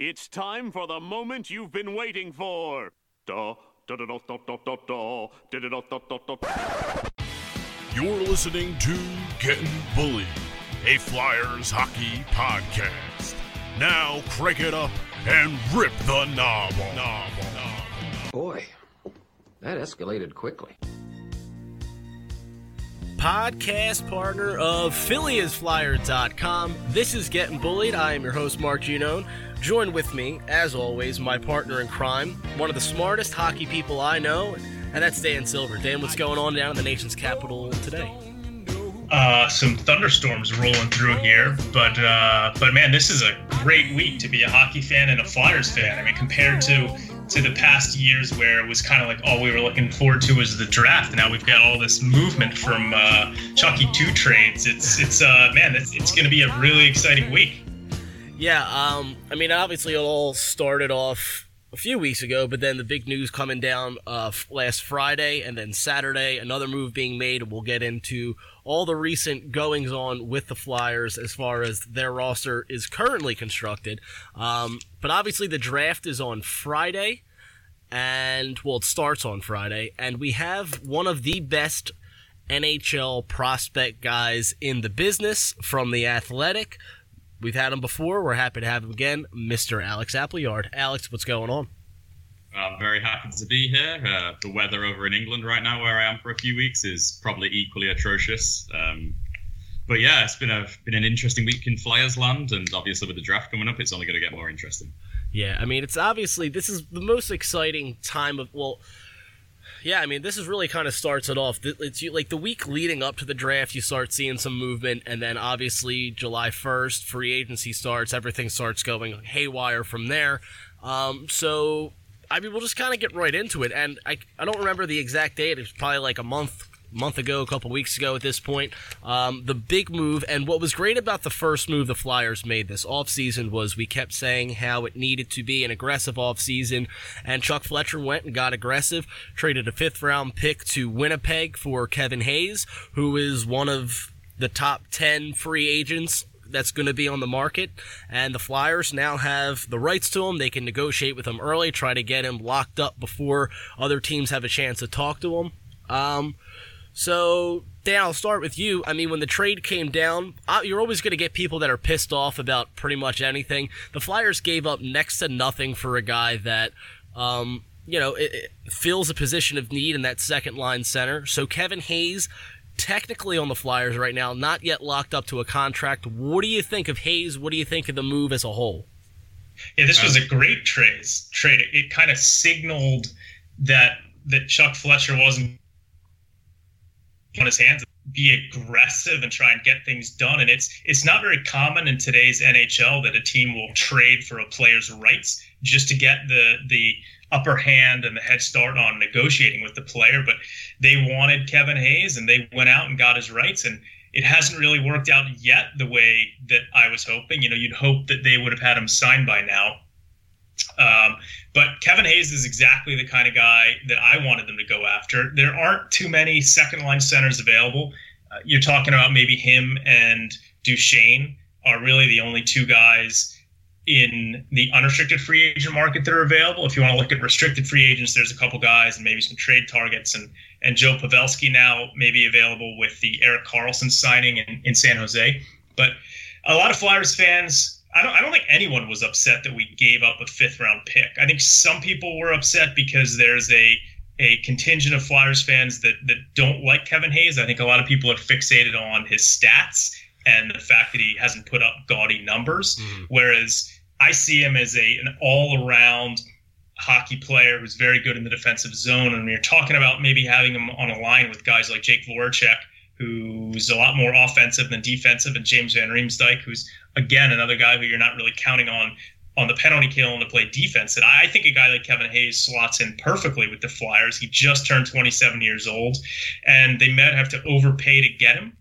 It's time for the moment you've been waiting for. You're listening to Getting Bullied, a Flyers hockey podcast. Now crank it up and rip the knob off. Boy, that escalated quickly. Podcast partner of PhillyIsFlyer.com. This is Getting Bullied. I am your host, Mark Genone. Join with me, as always, my partner in crime, one of the smartest hockey people I know, and that's Dan Silver. Dan, what's going on down in the nation's capital today? uh, some thunderstorms rolling through here, but uh, but man, this is a great week to be a hockey fan and a Flyers fan. I mean, compared to to the past years where it was kind of like all we were looking forward to was the draft, now we've got all this movement from uh, Chucky two trades. It's it's uh, man, it's, it's going to be a really exciting week. Yeah, um, I mean, obviously, it all started off a few weeks ago, but then the big news coming down uh, last Friday and then Saturday, another move being made. We'll get into all the recent goings on with the Flyers as far as their roster is currently constructed. Um, but obviously, the draft is on Friday, and well, it starts on Friday, and we have one of the best NHL prospect guys in the business from the Athletic. We've had him before. We're happy to have him again, Mr. Alex Appleyard. Alex, what's going on? I'm very happy to be here. Uh, the weather over in England right now, where I am for a few weeks, is probably equally atrocious. Um, but yeah, it's been a been an interesting week in Flyers land, and obviously with the draft coming up, it's only going to get more interesting. Yeah, I mean, it's obviously this is the most exciting time of well, yeah, I mean, this is really kind of starts it off. It's like the week leading up to the draft, you start seeing some movement, and then obviously July first, free agency starts. Everything starts going haywire from there. Um, so I mean, we'll just kind of get right into it. And I, I don't remember the exact date. It was probably like a month month ago, a couple weeks ago at this point. Um, the big move, and what was great about the first move the Flyers made this offseason was we kept saying how it needed to be an aggressive offseason, and Chuck Fletcher went and got aggressive, traded a fifth round pick to Winnipeg for Kevin Hayes, who is one of the top 10 free agents that's going to be on the market. And the Flyers now have the rights to him. They can negotiate with him early, try to get him locked up before other teams have a chance to talk to him. Um, so, Dan, I'll start with you. I mean, when the trade came down, uh, you're always going to get people that are pissed off about pretty much anything. The Flyers gave up next to nothing for a guy that, um, you know, it, it fills a position of need in that second line center. So, Kevin Hayes, technically on the Flyers right now, not yet locked up to a contract. What do you think of Hayes? What do you think of the move as a whole? Yeah, this was a great trade. Trade. It kind of signaled that that Chuck Fletcher wasn't on his hands be aggressive and try and get things done. And it's it's not very common in today's NHL that a team will trade for a player's rights just to get the the upper hand and the head start on negotiating with the player. But they wanted Kevin Hayes and they went out and got his rights. And it hasn't really worked out yet the way that I was hoping. You know you'd hope that they would have had him signed by now um, but Kevin Hayes is exactly the kind of guy that I wanted them to go after. There aren't too many second line centers available. Uh, you're talking about maybe him and Duchene are really the only two guys in the unrestricted free agent market that are available. If you want to look at restricted free agents, there's a couple guys and maybe some trade targets and and Joe Pavelski now may be available with the Erik Karlsson signing in, in San Jose. But a lot of Flyers fans I don't, I don't think anyone was upset that we gave up a fifth round pick. I think some people were upset because there's a a contingent of Flyers fans that that don't like Kevin Hayes. I think a lot of people are fixated on his stats and the fact that he hasn't put up gaudy numbers. Mm-hmm. Whereas I see him as a an all around hockey player who's very good in the defensive zone. And we are talking about maybe having him on a line with guys like Jake Voracek, who's a lot more offensive than defensive, and James Van Riemsdyk, who's again another guy who you're not really counting on on the penalty kill and to play defense. And I think a guy like Kevin Hayes slots in perfectly with the Flyers. He just turned 27 years old, and they might have to overpay to get him.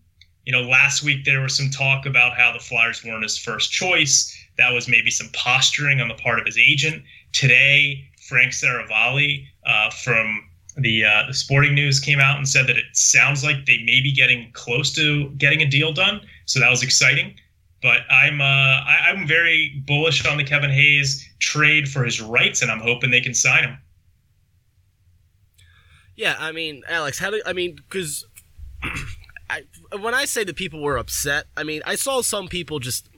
You know, last week there was some talk about how the Flyers weren't his first choice. That was maybe some posturing on the part of his agent. Today, Frank Seravalli uh, from the uh, the Sporting News came out and said that it sounds like they may be getting close to getting a deal done. So that was exciting. But I'm uh, I, I'm very bullish on the Kevin Hayes trade for his rights, and I'm hoping they can sign him. Yeah, I mean, Alex, how do I mean? Because when I say that people were upset, I mean I saw some people just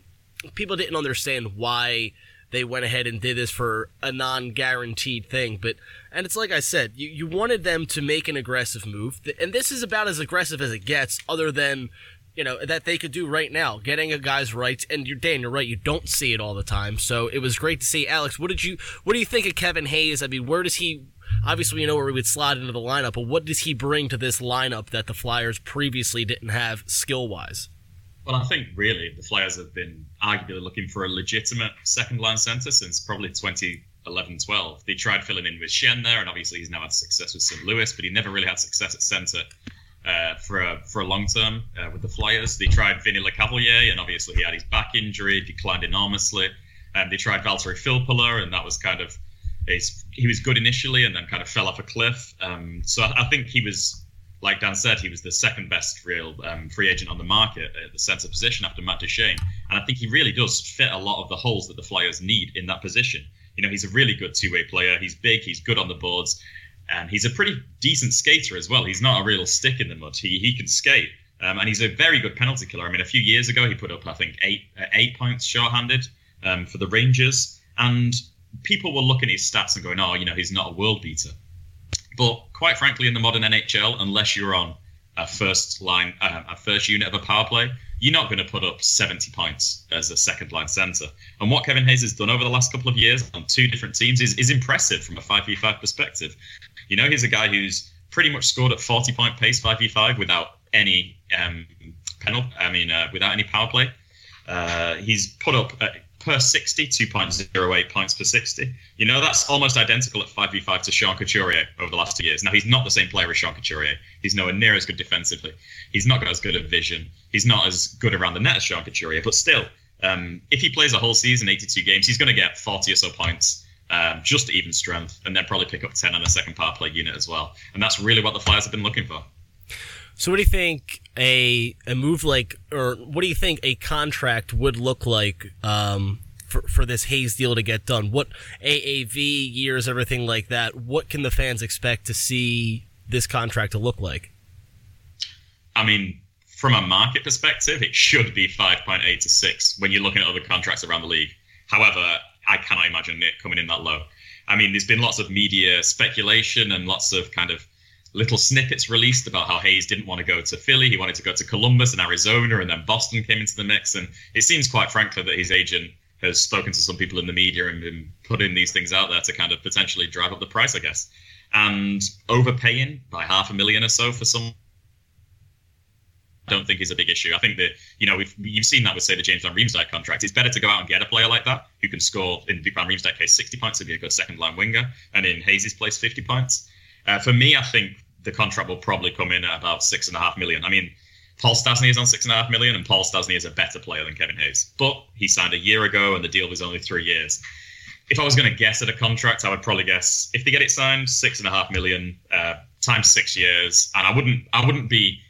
people didn't understand why they went ahead and did this for a non-guaranteed thing. But and it's like I said, you you wanted them to make an aggressive move, and this is about as aggressive as it gets, other than you know that they could do right now, getting a guy's rights. And you're Dan, you're right, you don't see it all the time. So it was great to see. Alex, what did you what do you think of Kevin Hayes? I mean, where does he? Obviously, you know where he would slot into the lineup, but what does he bring to this lineup that the Flyers previously didn't have skill wise? Well, I think really the Flyers have been arguably looking for a legitimate second line centre since probably 2011 12. They tried filling in with Schenn there, and obviously he's now had success with St. Louis, but he never really had success at centre. Uh, for a for a long term uh, with the Flyers, they tried Vinny Lecavalier, and obviously he had his back injury, declined enormously. Um, they tried Valtteri Filppula, and that was kind of he was good initially, and then kind of fell off a cliff. Um, so I, I, think he was like Dan said, he was the second best real um, free agent on the market at the centre position after Matt Duchene. And I think he really does fit a lot of the holes that the Flyers need in that position. You know, he's a really good two way player. He's big, he's good on the boards, and he's a pretty decent skater as well. He's not a real stick in the mud. He, he can skate. Um, and he's a very good penalty killer. I mean, a few years ago, he put up, I think, eight uh, eight points shorthanded um, for the Rangers. And people were looking at his stats and going, oh, you know, he's not a world beater. But quite frankly, in the modern NHL, unless you're on a first line, uh, a first unit of a power play, you're not going to put up 70 points as a second line center. And what Kevin Hayes has done over the last couple of years on two different teams is, is impressive from a 5v5 perspective. You know, he's a guy who's pretty much scored at 40 point pace 5v5 without any um, penalty, I mean, uh, without any power play. Uh, he's put up uh, per 60, 2.08 points per 60. You know, that's almost identical at 5v5 to Sean Couturier over the last two years. Now, he's not the same player as Sean Couturier. He's nowhere near as good defensively. He's not got as good a vision. He's not as good around the net as Sean Couturier. But still, um, if he plays a whole season, 82 games, he's going to get 40 or so points. Um, just even strength, and then probably pick up 10 on a second power play unit as well. And that's really what the Flyers have been looking for. So, what do you think a a move like, or what do you think a contract would look like um, for for this Hayes deal to get done? What AAV years, everything like that? What can the fans expect to see this contract to look like? I mean, from a market perspective, it should be 5.8 to 6 when you're looking at other contracts around the league. However, I cannot imagine it coming in that low. I mean, there's been lots of media speculation and lots of kind of little snippets released about how Hayes didn't want to go to Philly. He wanted to go to Columbus and Arizona, and then Boston came into the mix. And it seems quite frankly that his agent has spoken to some people in the media and been putting these things out there to kind of potentially drive up the price, I guess. And overpaying by half a million or so for some I don't think is a big issue. I think that you know we've you've seen that with say the James Van contract. It's better to go out and get a player like that who can score in Van Riemsdyk case 60 points to be a good second line winger, and in Hayes' place 50 points. Uh, for me, I think the contract will probably come in at about six and a half million. I mean, Paul Stastny is on six and a half million, and Paul Stastny is a better player than Kevin Hayes. But he signed a year ago, and the deal was only three years. If I was going to guess at a contract, I would probably guess if they get it signed, six and a half million uh, times six years, and I wouldn't, I wouldn't be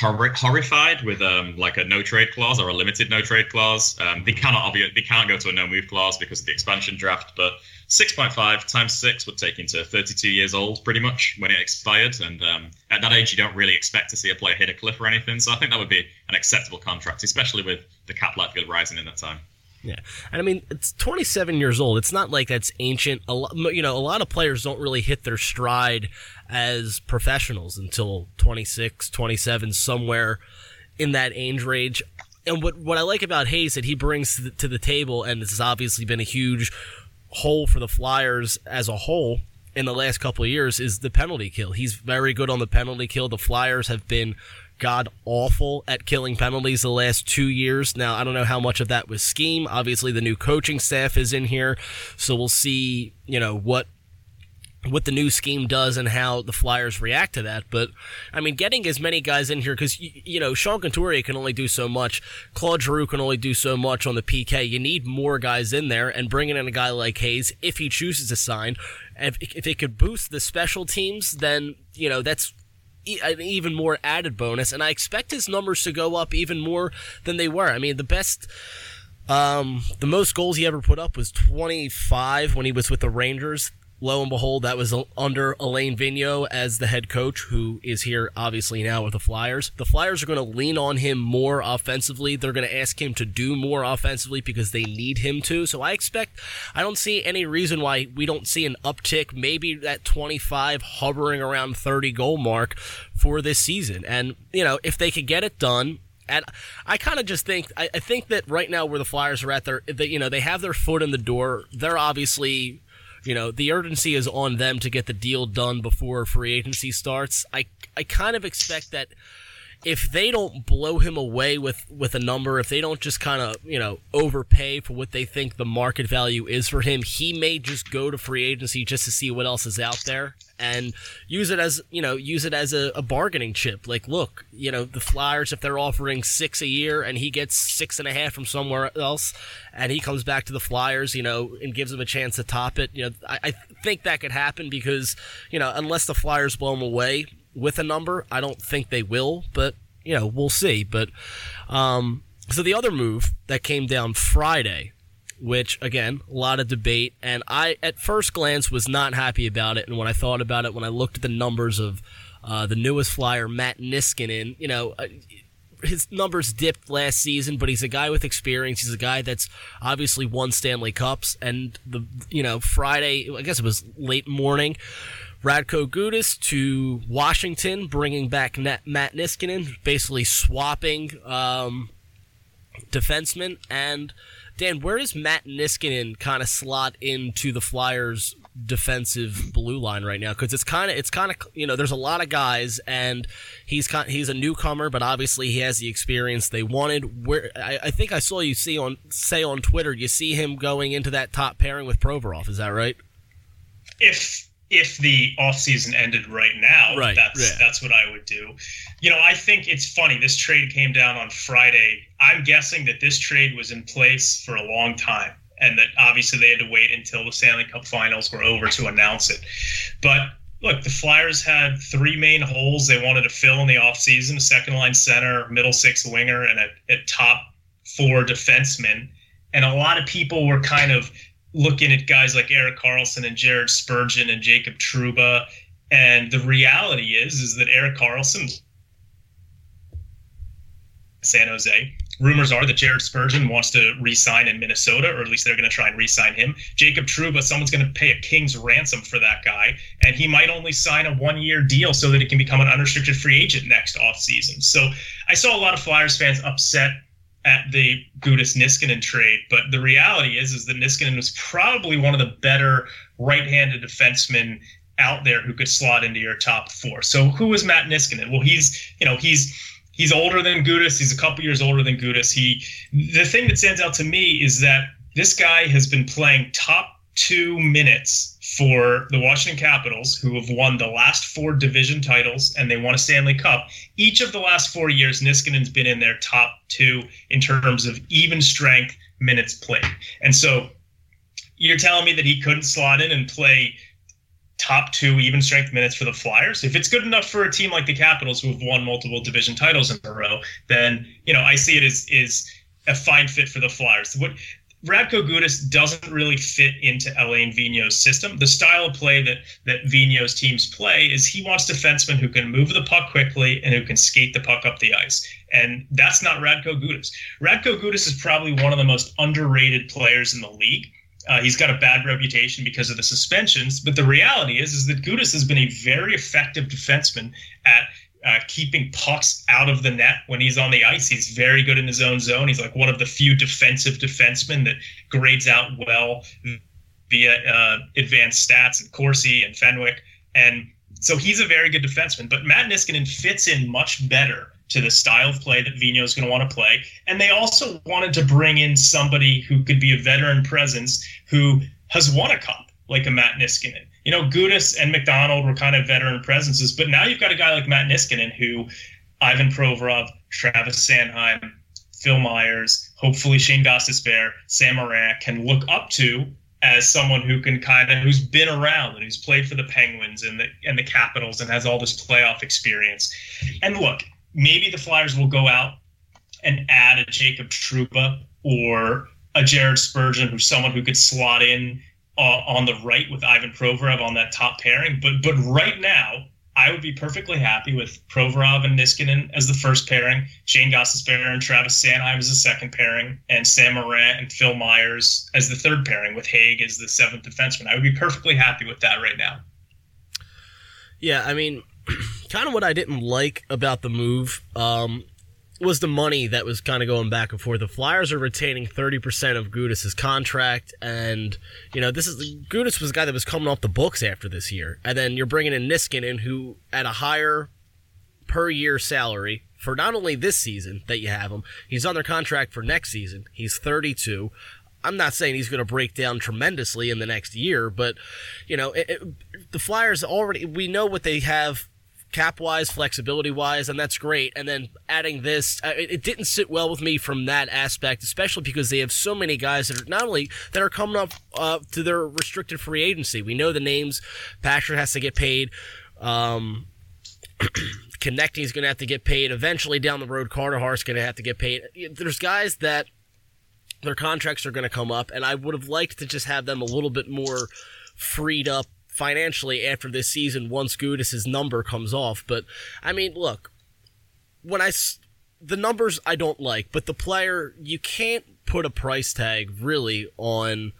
horrified with um, like a no trade clause or a limited no trade clause. Um, they cannot obviously they can't go to a no move clause because of the expansion draft, but 6.5 times 6 would take into 32 years old pretty much when it expired and um, at that age you don't really expect to see a player hit a cliff or anything so i think that would be an acceptable contract especially with the cap likelihood rising in that time yeah, and I mean it's 27 years old. It's not like that's ancient. A lot, you know, a lot of players don't really hit their stride as professionals until 26, 27, somewhere in that age range. And what what I like about Hayes that he brings to the, to the table, and this has obviously been a huge hole for the Flyers as a whole in the last couple of years is the penalty kill. He's very good on the penalty kill. The Flyers have been god awful at killing penalties the last two years. Now, I don't know how much of that was scheme. Obviously, the new coaching staff is in here, so we'll see, you know, what what the new scheme does and how the Flyers react to that. But I mean, getting as many guys in here because you, know Sean Couturier can only do so much, Claude Giroux can only do so much on the PK. You need more guys in there, and bringing in a guy like Hayes, if he chooses to sign, if, if it could boost the special teams, then you know that's an even more added bonus, and I expect his numbers to go up even more than they were. I mean, the best. Um, the most goals he ever put up was 25 when he was with the Rangers lo and behold, that was under Alain Vigneault as the head coach, who is here obviously now with the Flyers. The Flyers are going to lean on him more offensively. They're going to ask him to do more offensively because they need him to. So I expect, I don't see any reason why we don't see an uptick, maybe that 25 hovering around 30 goal mark for this season. And, you know, if they could get it done, and I kind of just think I, I, think that right now where the Flyers are at, their that you know they have their foot in the door. They're obviously you know, the urgency is on them to get the deal done before free agency starts. I I kind of expect that if they don't blow him away with with a number, if they don't just kind of you know overpay for what they think the market value is for him, he may just go to free agency just to see what else is out there and use it as you know use it as a, a bargaining chip. Like, look, you know the Flyers if they're offering six a year and he gets six and a half from somewhere else, and he comes back to the Flyers, you know, and gives them a chance to top it. You know, I, I think that could happen because you know unless the Flyers blow him away with a number. I don't think they will, but you know, we'll see. But um, so the other move that came down Friday, which again, a lot of debate, and I at first glance was not happy about it. And when I thought about it, when I looked at the numbers of uh, the newest flyer, Matt Niskanen, you know. Uh, his numbers dipped last season, but he's a guy with experience. He's a guy that's obviously won Stanley Cups. And the you know Friday, I guess it was late morning, Radko Gudas to Washington, bringing back Matt Niskanen, basically swapping um, defensemen. And Dan, where does Matt Niskanen kind of slot into the Flyers' defensive blue line right now? Because it's kind of it's kind of you know there's a lot of guys, and he's kind he's a newcomer, but obviously he has the experience they wanted. Where I, I think I saw you see on say on Twitter, you see him going into that top pairing with Provorov. Is that right? If if the offseason ended right now, right, that's yeah. that's what I would do. You know, I think it's funny. This trade came down on Friday. I'm guessing that this trade was in place for a long time, and that obviously they had to wait until the Stanley Cup Finals were over to announce it. But look, the Flyers had three main holes they wanted to fill in the offseason: a second line center, middle six winger, and a, a top four defenseman. And a lot of people were kind of looking at guys like Erik Karlsson and Jared Spurgeon and Jacob Trouba. And the reality is, is that Erik Karlsson, San Jose. Rumors are that Jared Spurgeon wants to re-sign in Minnesota, or at least they're going to try and re-sign him. Jacob Trouba, someone's going to pay a king's ransom for that guy, and he might only sign a one-year deal so that he can become an unrestricted free agent next offseason. So I saw a lot of Flyers fans upset at the Gudas Niskanen trade, but the reality is is that Niskanen was probably one of the better right-handed defensemen out there who could slot into your top four. So who is Matt Niskanen? Well, he's you know he's he's older than Gudas. He's a couple years older than Gudas. He the thing that stands out to me is that this guy has been playing top two minutes for the Washington Capitals, who have won the last four division titles and they won a Stanley Cup. Each of the last four years, Niskanen's been in their top two in terms of even strength minutes played. And so you're telling me that he couldn't slot in and play top two even strength minutes for the Flyers. If it's good enough for a team like the Capitals who have won multiple division titles in a row, then you know I see it as is a fine fit for the Flyers. What Radko Gudas doesn't really fit into Alain Vigneault's system. The style of play that that Vigneault's teams play is he wants defensemen who can move the puck quickly and who can skate the puck up the ice. And that's not Radko Gudas. Radko Gudas is probably one of the most underrated players in the league. Uh, he's got a bad reputation because of the suspensions, but the reality is is that Gudas has been a very effective defenseman at uh, keeping pucks out of the net when he's on the ice. He's very good in his own zone. He's like one of the few defensive defensemen that grades out well via uh, advanced stats and Corsi and Fenwick. And so he's a very good defenseman. But Matt Niskanen fits in much better to the style of play that Vigneault is going to want to play. And they also wanted to bring in somebody who could be a veteran presence who has won a cup like a Matt Niskanen you know, Gudas and MacDonald were kind of veteran presences, but now you've got a guy like Matt Niskanen who Ivan Provorov, Travis Sanheim, Phil Myers, hopefully Shane Gostisbehere, Sam Morin can look up to as someone who can kind of who's been around and who's played for the Penguins and the and the Capitals and has all this playoff experience. And look, maybe the Flyers will go out and add a Jacob Trouba or a Jared Spurgeon, who's someone who could slot in on the right with Ivan Provorov on that top pairing. But but right now, I would be perfectly happy with Provorov and Niskanen as the first pairing, Shane Gostisbehere and Travis Sanheim as the second pairing, and Sam Morin and Phil Myers as the third pairing, with Hägg as the seventh defenseman. I would be perfectly happy with that right now. Yeah, I mean, kind of what I didn't like about the move um, was the money that was kind of going back and forth. The Flyers are retaining 30% of Gudas' contract, and, you know, this is Gudas was a guy that was coming off the books after this year. And then you're bringing in Niskanen, who at a higher per year salary for not only this season that you have him, he's under contract for next season. He's 32. I'm not saying he's going to break down tremendously in the next year, but you know, it, it, the Flyers already we know what they have cap wise, flexibility wise, and that's great. And then adding this, uh, it, didn't sit well with me from that aspect, especially because they have so many guys that are not only that are coming up uh, to their restricted free agency. We know the names. Patrick has to get paid. Um, Konecny's going to have to get paid. Eventually, down the road, Carter Hart's going to have to get paid. There's guys that their contracts are going to come up, and I would have liked to just have them a little bit more freed up financially after this season once Gudas' number comes off. But I mean, look, when I the numbers I don't like, but the player you can't put a price tag really on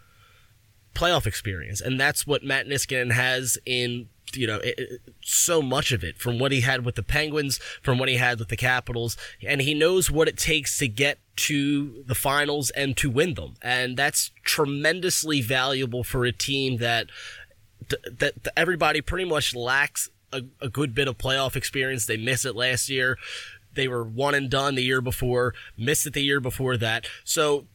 playoff experience, and that's what Matt Niskanen has in you know it, it, so much of it from what he had with the Penguins, from what he had with the Capitals, and he knows what it takes to get to the finals and to win them, and that's tremendously valuable for a team that that everybody pretty much lacks a, a good bit of playoff experience. They missed it last year. They were one and done the year before, missed it the year before that. So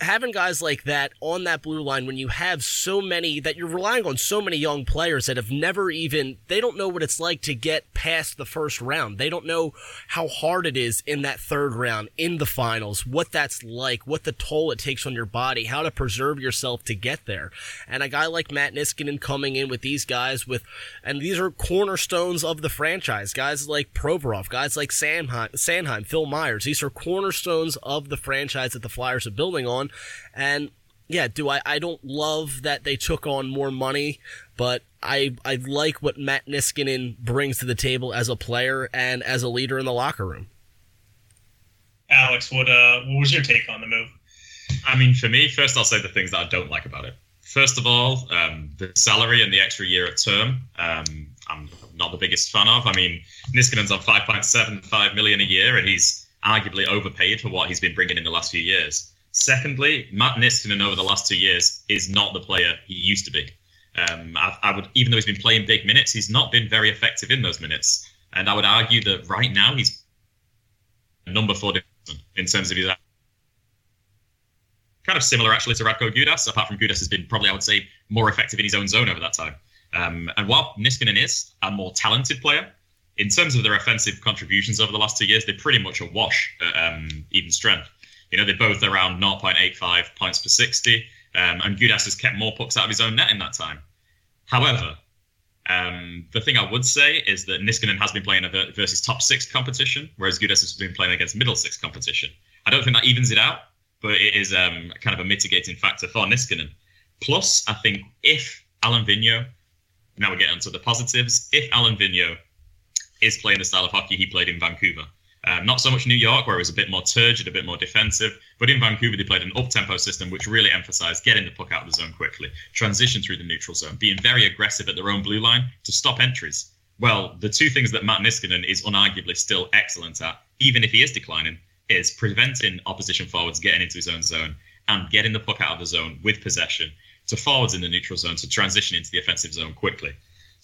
having guys like that on that blue line when you have so many that you're relying on so many young players that have never even they don't know what it's like to get past the first round. They don't know how hard it is in that third round in the finals, what that's like, what the toll it takes on your body, how to preserve yourself to get there. And a guy like Matt Niskanen coming in with these guys with and these are cornerstones of the franchise. Guys like Provorov, guys like Sanheim, Sanheim, Phil Myers. These are cornerstones of the franchise that the Flyers are building on and yeah, do I? I don't love that they took on more money, but I I like what Matt Niskanen brings to the table as a player and as a leader in the locker room. Alex, what uh, what was your take on the move? I mean, for me, first I'll say the things that I don't like about it. First of all, um, the salary and the extra year at term. Um, I'm not the biggest fan of. I mean, Niskanen's on 5.75 million a year, and he's arguably overpaid for what he's been bringing in the last few years. Secondly, Matt Niskanen over the last two years is not the player he used to be. Um, I, I, would, even though he's been playing big minutes, he's not been very effective in those minutes. And I would argue that right now he's number four in terms of his kind of similar actually to Radko Gudas. Apart from Gudas has been probably I would say more effective in his own zone over that time. Um, and while Niskanen is a more talented player, in terms of their offensive contributions over the last two years, they're pretty much a wash at um, even strength. You know, they're both around 0.85 points per 60, um, and Gudas has kept more pucks out of his own net in that time. However, um, the thing I would say is that Niskanen has been playing a versus top six competition, whereas Gudas has been playing against middle six competition. I don't think that evens it out, but it is um, kind of a mitigating factor for Niskanen. Plus, I think if Alain Vigneault, now we're getting to the positives, if Alain Vigneault is playing the style of hockey he played in Vancouver, um, not so much New York, where it was a bit more turgid, a bit more defensive, but in Vancouver, they played an up tempo system, which really emphasized getting the puck out of the zone quickly, transition through the neutral zone, being very aggressive at their own blue line to stop entries. Well, the two things that Matt Niskanen is unarguably still excellent at, even if he is declining, is preventing opposition forwards getting into his own zone and getting the puck out of the zone with possession to forwards in the neutral zone to transition into the offensive zone quickly.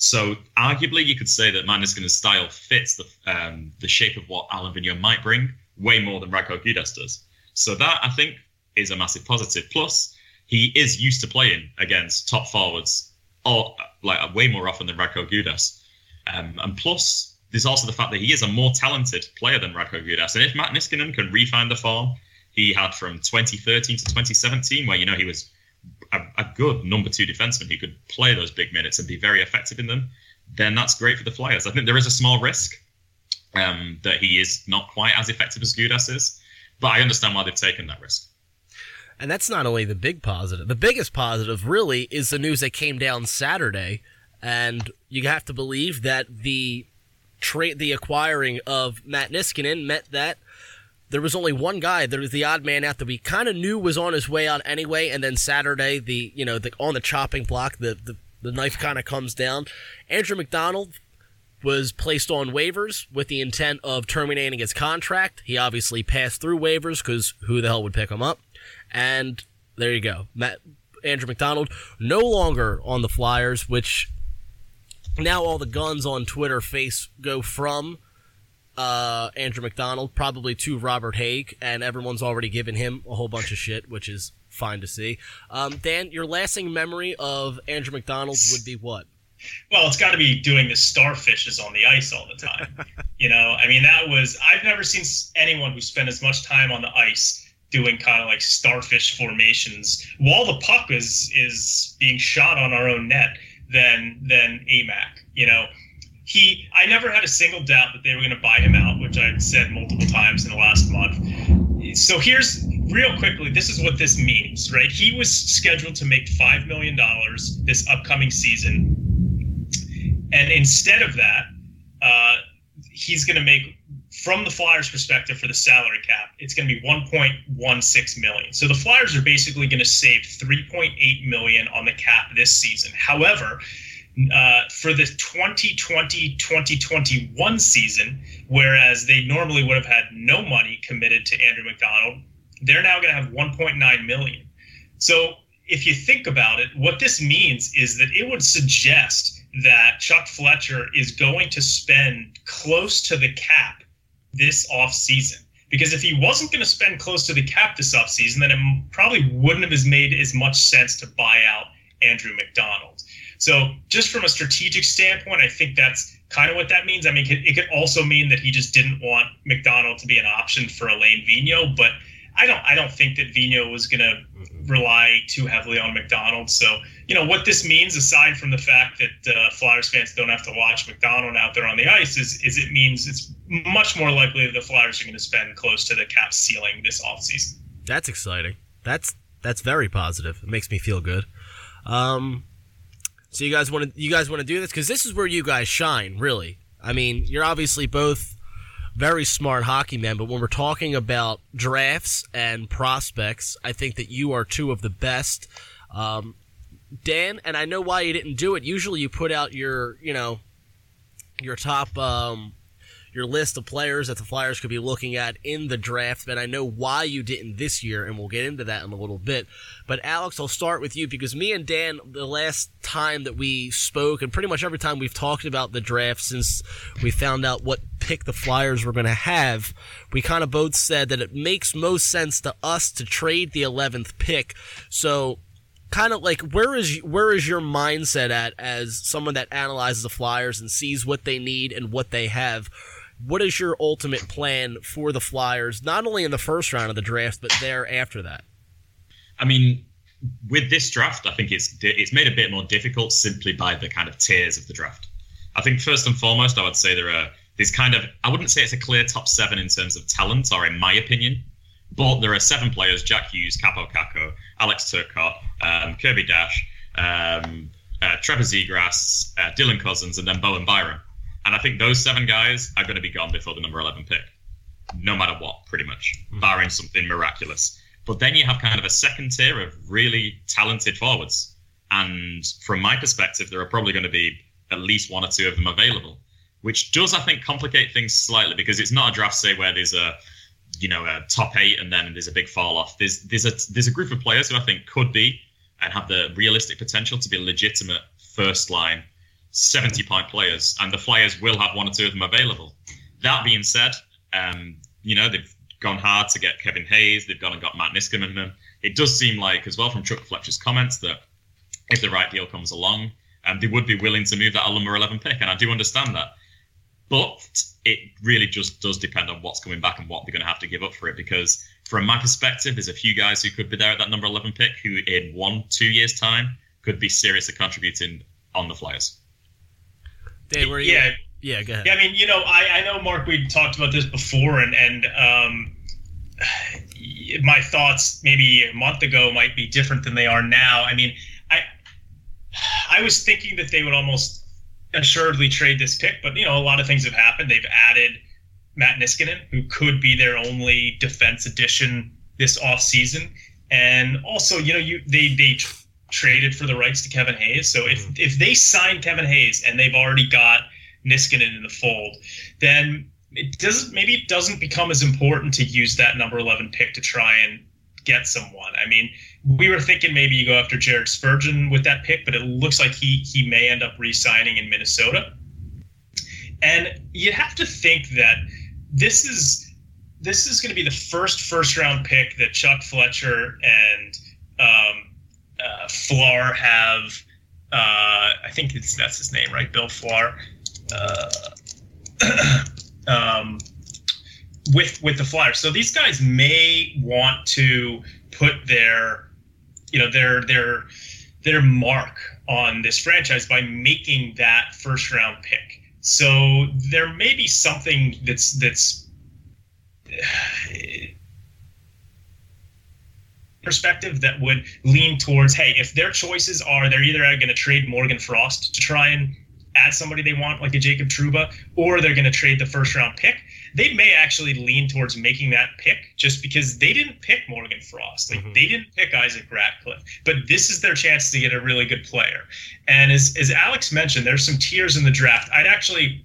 So arguably, you could say that Maniskin's style fits the um, the shape of what Alain Vigneault might bring way more than Radko Gudas does. So that I think is a massive positive. Plus, he is used to playing against top forwards, or like way more often than Radko Gudas. Um, and plus, there's also the fact that he is a more talented player than Radko Gudas. And if Matt Niskanen can refine the form he had from 2013 to 2017, where you know he was a, a good number two defenseman who could play those big minutes and be very effective in them, then that's great for the Flyers. I think there is a small risk um, that he is not quite as effective as Gudas is, but I understand why they've taken that risk. And that's not only the big positive. The biggest positive, really, is the news that came down Saturday, and you have to believe that the trade, the acquiring of Matt Niskanen meant that there was only one guy. There was the odd man out that we kind of knew was on his way out anyway. And then Saturday, the you know the on the chopping block, the the, the knife kind of comes down. Andrew MacDonald was placed on waivers with the intent of terminating his contract. He obviously passed through waivers because who the hell would pick him up? And there you go. Matt, Andrew MacDonald no longer on the Flyers, which now all the guns on Twitter face go from uh, Andrew MacDonald, probably to Robert Hägg, and everyone's already given him a whole bunch of shit, which is fine to see. Um, Dan, your lasting memory of Andrew MacDonald would be what? Well, it's got to be doing the starfishes on the ice all the time. you know, I mean, that was, I've never seen anyone who spent as much time on the ice doing kind of like starfish formations while the puck is is being shot on our own net than than Amac. You know, he I never had a single doubt that they were going to buy him out, which I've said multiple times in the last month. So here's real quickly, this is what this means, right? He was scheduled to make five million dollars this upcoming season, and instead of that, uh, he's going to make from the Flyers' perspective for the salary cap, it's going to be 1.16 million. So the Flyers are basically going to save 3.8 million on the cap this season. However, uh, for the 2020-2021 season, whereas they normally would have had no money committed to Andrew MacDonald, they're now going to have 1.9 million. So if you think about it, what this means is that it would suggest that Chuck Fletcher is going to spend close to the cap this off season. Because if he wasn't going to spend close to the cap this off season, then it probably wouldn't have made as much sense to buy out Andrew MacDonald. So, just from a strategic standpoint, I think that's kind of what that means. I mean, it could also mean that he just didn't want MacDonald to be an option for Alain Vigneault, but I don't I don't think that Vigneault was going to rely too heavily on MacDonald. So you know what this means, aside from the fact that uh, Flyers fans don't have to watch MacDonald out there on the ice, is is it means it's much more likely that the Flyers are going to spend close to the cap ceiling this offseason. That's exciting. That's that's very positive. It makes me feel good. Um, so you guys want to you guys want to do this because this is where you guys shine, really. I mean, you're obviously both very smart hockey men, but when we're talking about drafts and prospects, I think that you are two of the best. Um, Dan, and I know why you didn't do it. Usually you put out your, you know, your top um, your list of players that the Flyers could be looking at in the draft, but I know why you didn't this year, and we'll get into that in a little bit. But Alex, I'll start with you because me and Dan, the last time that we spoke, and pretty much every time we've talked about the draft since we found out what pick the Flyers were going to have, we kind of both said that it makes most sense to us to trade the 11th pick. So kind of like where is where is your mindset at as someone that analyzes the Flyers and sees what they need and what they have what is your ultimate plan for the Flyers, not only in the first round of the draft, but there after that? I mean, with this draft, I think it's it's made a bit more difficult simply by the kind of tiers of the draft. I think first and foremost, I would say there are these kind of I wouldn't say it's a clear top seven in terms of talent, or in my opinion, but there are seven players: Jack Hughes, Kaapo Kakko, Alex Turcotte, um, Kirby Dach, um, uh, Trevor Zegras, uh, Dylan Cozens, and then Bowen Byram. And I think those seven guys are going to be gone before the number 11 pick, no matter what, pretty much, mm-hmm. barring something miraculous. But then you have kind of a second tier of really talented forwards. And from my perspective, there are probably going to be at least one or two of them available, which does, I think, complicate things slightly because it's not a draft, say, where there's a you know a top eight and then there's a big fall off. There's there's a there's a group of players who I think could be and have the realistic potential to be legitimate first line 70 point players, and the Flyers will have one or two of them available. That being said, um, you know, they've gone hard to get Kevin Hayes, they've gone and got Matt Niskanen them. It does seem like, as well from Chuck Fletcher's comments, that if the right deal comes along, um, they would be willing to move that number 11 pick, and I do understand that. but it really just does depend on what's coming back and what they're going to have to give up for it. Because from my perspective, there's a few guys who could be there at that number 11 pick who, in one, two years' time, could be seriously contributing on the Flyers. Dave, where you? Yeah. Yeah, go ahead. Yeah, I mean, you know, I, I know Mark. We talked about this before, and and um, my thoughts maybe a month ago might be different than they are now. I mean, I I was thinking that they would almost assuredly trade this pick, but you know, a lot of things have happened. They've added Matt Niskanen, who could be their only defense addition this offseason. and also, you know, you they they traded for the rights to Kevin Hayes. So if if they sign Kevin Hayes and they've already got Niskanen in the fold, then it doesn't maybe it doesn't become as important to use that number 11 pick to try and get someone. I mean, we were thinking maybe you go after Jared Spurgeon with that pick, but it looks like he he may end up re-signing in Minnesota. And you have to think that this is this is going to be the first first round pick that Chuck Fletcher and um, uh, Flahr have. Uh, I think it's that's his name, right? Bill Flahr. Uh, um, with with the Flyers. So these guys may want to put their, you know, their their their mark on this franchise by making that first round pick. So there may be something that's that's perspective that would lean towards hey if their choices are they're either going to trade Morgan Frost to try and add somebody they want, like a Jacob Trouba, or they're going to trade the first round pick. They may actually lean towards making that pick just because they didn't pick Morgan Frost. Like mm-hmm. they didn't pick Isaac Ratcliffe, but this is their chance to get a really good player. And as, as Alex mentioned, there's some tiers in the draft. I'd actually,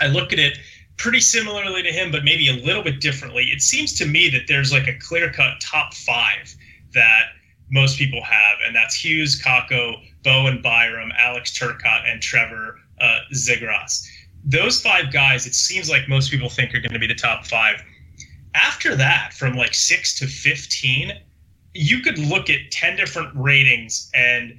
I look at it pretty similarly to him, but maybe a little bit differently. It seems to me that there's like a clear cut top five that most people have, and that's Hughes, Kakko, Bowen Byram, Alex Turcotte, and Trevor uh, Zegras. Those five guys, it seems like most people think are going to be the top five. After that, from like six to 15, you could look at 10 different ratings and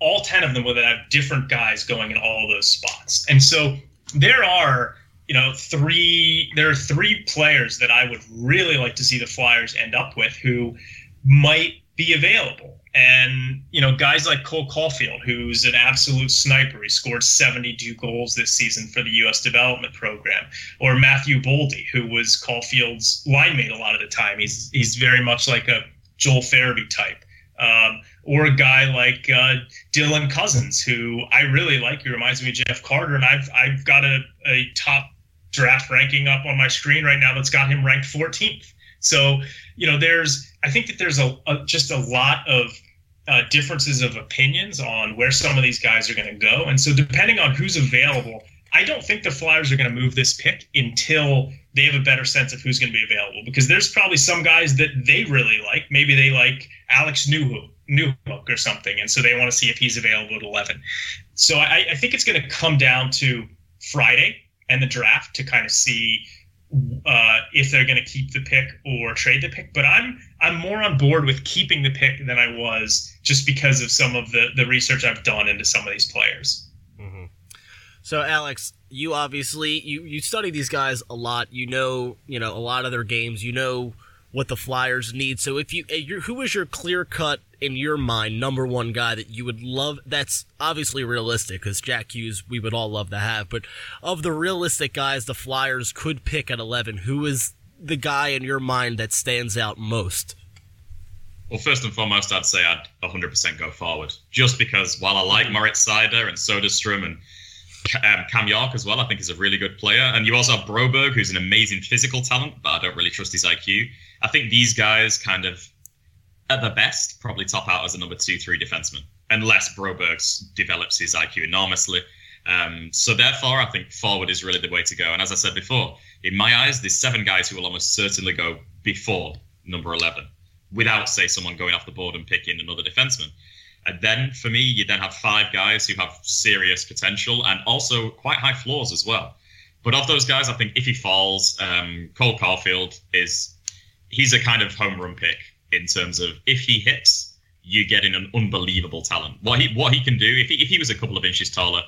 all 10 of them would have different guys going in all those spots. And so there are, you know, three, there are three players that I would really like to see the Flyers end up with who might be available. And, you know, guys like Cole Caufield, who's an absolute sniper. He scored 72 goals this season for the U.S. development program. Or Matthew Boldy, who was Caufield's line mate a lot of the time. He's, he's very much like a Joel Farabee type. Um, or a guy like uh, Dylan Cozens, who I really like. He reminds me of Jeff Carter, and I've I've got a, a top draft ranking up on my screen right now that's got him ranked 14th. So you know, there's I think that there's a, a just a lot of uh, differences of opinions on where some of these guys are going to go, and so depending on who's available, I don't think the Flyers are going to move this pick until they have a better sense of who's going to be available. Because there's probably some guys that they really like. Maybe they like Alex Newhook, Newhook or something, and so they want to see if he's available at 11. So I, I think it's going to come down to Friday and the draft to kind of see uh, if they're going to keep the pick or trade the pick. But I'm I'm more on board with keeping the pick than I was just because of some of the the research I've done into some of these players. Mm-hmm. So Alex, you obviously you you study these guys a lot. You know you know a lot of their games. You know what the Flyers need. So if you who is your clear cut in your mind number one guy that you would love that's obviously realistic because Jack Hughes we would all love to have, but of the realistic guys the Flyers could pick at 11, who is the guy in your mind that stands out most? Well, first and foremost, I'd say I'd 100% go forward. Just because while I like mm-hmm. Moritz Seider and Soderstrom and um, Cam York as well, I think is a really good player. And you also have Broberg, who's an amazing physical talent, but I don't really trust his IQ. I think these guys kind of at the best, probably top out as a number two, three defenseman, unless Broberg develops his IQ enormously. Um, so therefore, I think forward is really the way to go. And as I said before, in my eyes, there's seven guys who will almost certainly go before number 11, without, say, someone going off the board and picking another defenseman. And then for me, you then have five guys who have serious potential and also quite high floors as well. But of those guys, I think if he falls, um, Cole Caufield is he's a kind of home run pick in terms of if he hits, you're getting an unbelievable talent. What he what he can do if he, if he was a couple of inches taller,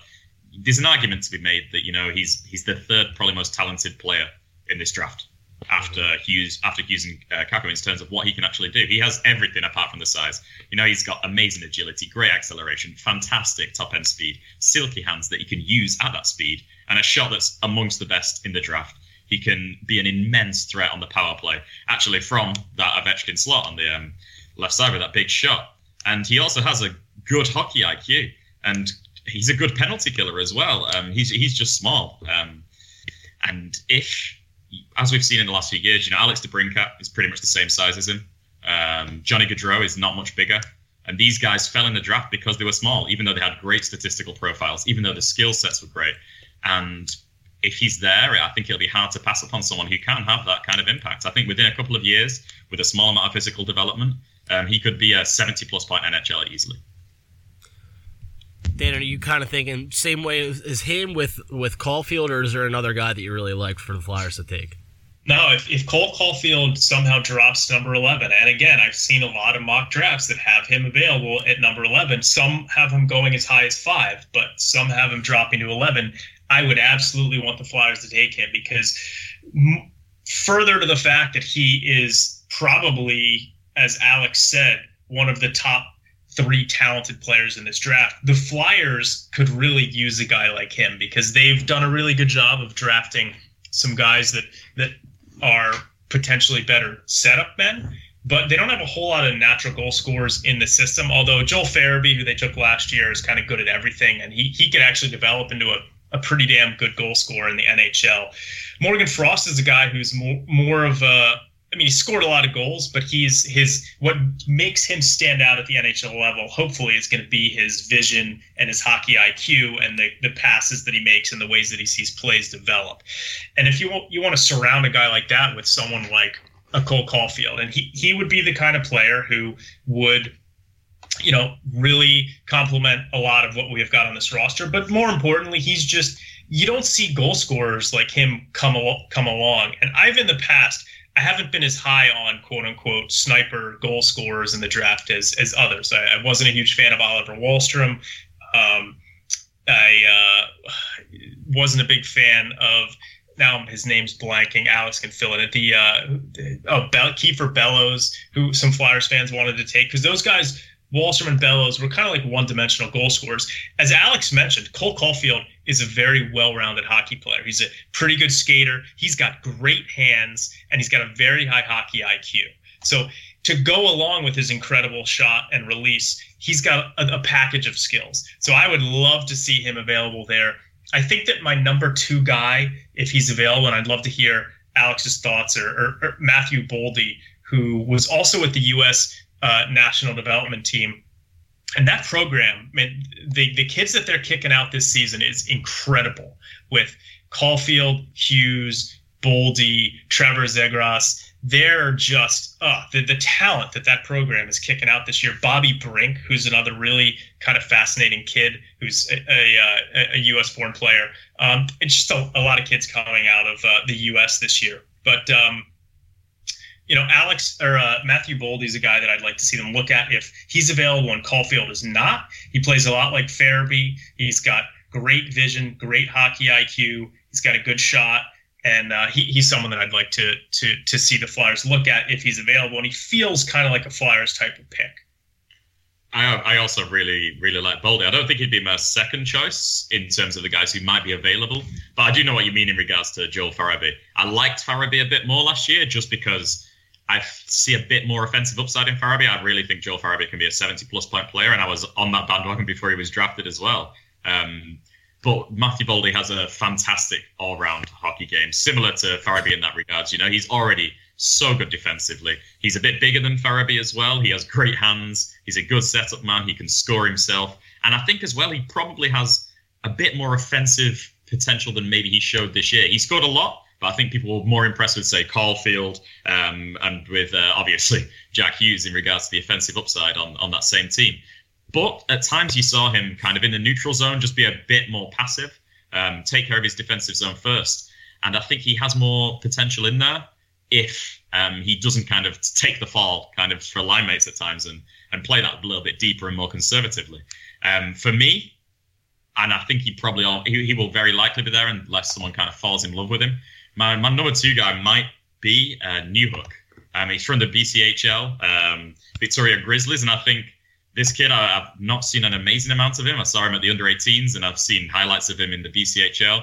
there's an argument to be made that you know he's he's the third probably most talented player in this draft after Hughes after Hughes and uh, Kakko in terms of what he can actually do. He has everything apart from the size. You know, he's got amazing agility, great acceleration, fantastic top end speed, silky hands that he can use at that speed, and a shot that's amongst the best in the draft. He can be an immense threat on the power play, actually from that Ovechkin slot on the um, left side with that big shot. And he also has a good hockey IQ, and he's a good penalty killer as well. Um, he's he's just small. Um, and if as we've seen in the last few years, you know, Alex DeBrincat is pretty much the same size as him. Um, Johnny Gaudreau is not much bigger. And these guys fell in the draft because they were small, even though they had great statistical profiles, even though the skill sets were great. And if he's there, I think it'll be hard to pass upon someone who can have that kind of impact. I think within a couple of years, with a small amount of physical development, um, he could be a 70 plus point NHL easily. Dan, are you kind of thinking same way as him with with Caufield, or is there another guy that you really like for the Flyers to take? No, if, if Cole Caufield somehow drops number 11, and again, I've seen a lot of mock drafts that have him available at number 11. Some have him going as high as five, but some have him dropping to 11. I would absolutely want the Flyers to take him because, further to the fact that he is probably, as Alex said, one of the top three talented players in this draft. The Flyers could really use a guy like him because they've done a really good job of drafting some guys that that are potentially better setup men, but they don't have a whole lot of natural goal scorers in the system. Although Joel Farabee, who they took last year, is kind of good at everything, and he he could actually develop into a a pretty damn good goal scorer in the NHL. Morgan Frost is a guy who's more, more of a I mean, he scored a lot of goals, but he's his what makes him stand out at the NHL level. Hopefully, is going to be his vision and his hockey IQ and the, the passes that he makes and the ways that he sees plays develop. And if you want, you want to surround a guy like that with someone like a Cole Caufield, and he he would be the kind of player who would you know really complement a lot of what we have got on this roster. But more importantly, he's just you don't see goal scorers like him come al- come along. And I've in the past I haven't been as high on quote unquote sniper goal scorers in the draft as as others. I, I wasn't a huge fan of Oliver Wahlstrom. Um, I uh, wasn't a big fan of now his name's blanking. Alex can fill it. The uh, oh, Kiefer Bellows, who some Flyers fans wanted to take because those guys Wahlstrom and Bellows were kind of like one-dimensional goal scorers. As Alex mentioned, Cole Caufield is a very well-rounded hockey player. He's a pretty good skater. He's got great hands, and he's got a very high hockey IQ. So to go along with his incredible shot and release, he's got a, a package of skills. So I would love to see him available there. I think that my number two guy, if he's available, and I'd love to hear Alex's thoughts, or, or, or Matthew Boldy, who was also with the U.S uh, national development team. And that program, I mean, the, the kids that they're kicking out this season is incredible with Caufield, Hughes, Boldy, Trevor Zegras. They're just uh, the, the talent that that program is kicking out this year. Bobby Brink, who's another really kind of fascinating kid, who's a, a, uh, a U.S. born player. Um, it's just a, a, lot of kids coming out of uh, the U.S. this year. But um, you know, Alex or uh, Matthew Boldy is a guy that I'd like to see them look at if he's available and Caufield is not. He plays a lot like Farabee. He's got great vision, great hockey IQ. He's got a good shot, and uh, he, he's someone that I'd like to to to see the Flyers look at if he's available. And he feels kind of like a Flyers type of pick. I, I also really, really like Boldy. I don't think he'd be my second choice in terms of the guys who might be available, but I do know what you mean in regards to Joel Farabee. I liked Farabee a bit more last year just because I see a bit more offensive upside in Farabee. I really think Joel Farabee can be a 70 plus point player, and I was on that bandwagon before he was drafted as well. Um, but Matthew Boldy has a fantastic all round hockey game, similar to Farabee in that regards. You know, he's already so good defensively. He's a bit bigger than Farabee as well. He has great hands. He's a good setup man. He can score himself. And I think as well, he probably has a bit more offensive potential than maybe he showed this year. He scored a lot, but I think people were more impressed with, say, Caufield um, and with uh, obviously Jack Hughes in regards to the offensive upside on, on that same team. But at times you saw him kind of in the neutral zone, just be a bit more passive, um, take care of his defensive zone first. And I think he has more potential in there if um, he doesn't kind of take the fall kind of for line mates at times and, and play that a little bit deeper and more conservatively. Um, for me, and I think he probably he, he will very likely be there unless someone kind of falls in love with him. My my number two guy might be uh, Newhook. Um, he's from the BCHL, um, Victoria Grizzlies, and I think this kid, I, have not seen an amazing amount of him. I saw him at the under 18s, and I've seen highlights of him in the BCHL.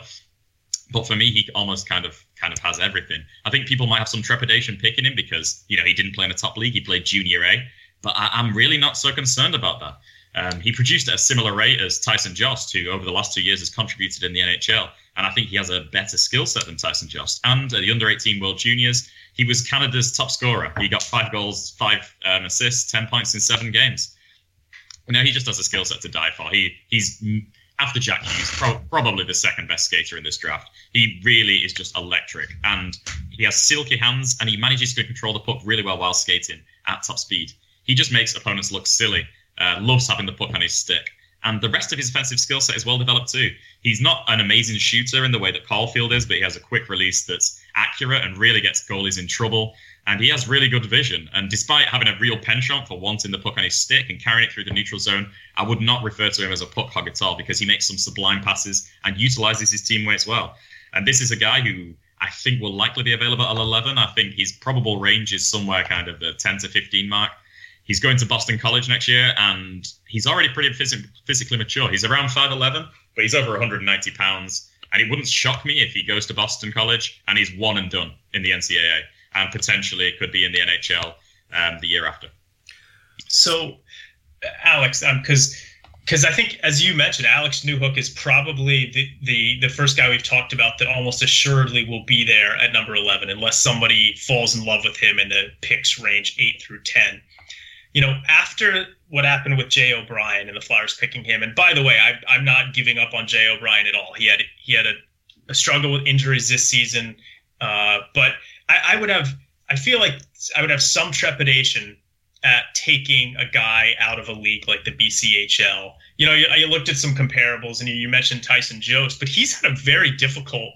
But for me, he almost kind of kind of has everything. I think people might have some trepidation picking him because you know he didn't play in the top league; he played Junior A. But I, am really not so concerned about that. Um, he produced at a similar rate as Tyson Jost, who over the last two years has contributed in the NHL, and I think he has a better skill set than Tyson Jost. And at the under 18 World Juniors, he was Canada's top scorer. He got five goals, five um, assists, ten points in seven games. No, he just has a skill set to die for. He he's after Jack Hughes, pro- probably the second best skater in this draft. He really is just electric, and he has silky hands, and he manages to control the puck really well while skating at top speed. He just makes opponents look silly. Uh, loves having the puck on his stick, and the rest of his offensive skill set is well developed too. He's not an amazing shooter in the way that Caufield is, but he has a quick release that's accurate and really gets goalies in trouble and he has really good vision. And despite having a real penchant for wanting the puck on his stick and carrying it through the neutral zone, I would not refer to him as a puck hog at all because he makes some sublime passes and utilizes his teammates well. And this is a guy who I think will likely be available at 11. I think his probable range is somewhere kind of the 10 to 15 mark. He's going to Boston College next year, and he's already pretty phys- physically mature. He's around 5'11, but he's over 190 pounds. And it wouldn't shock me if he goes to Boston College and he's one and done in the NCAA and potentially could be in the NHL um, the year after. So, Alex, because. Um, because I think, as you mentioned, Alex Newhook is probably the, the the first guy we've talked about that almost assuredly will be there at number eleven, unless somebody falls in love with him in the picks range eight through ten. You know, after what happened with Jay O'Brien and the Flyers picking him, and by the way, I, I'm not giving up on Jay O'Brien at all. He had he had a, a struggle with injuries this season, uh, but I, I would have. I feel like I would have some trepidation at taking a guy out of a league like the BCHL. You know, you, you looked at some comparables, and you, you, mentioned Tyson Jost, but he's had a very difficult,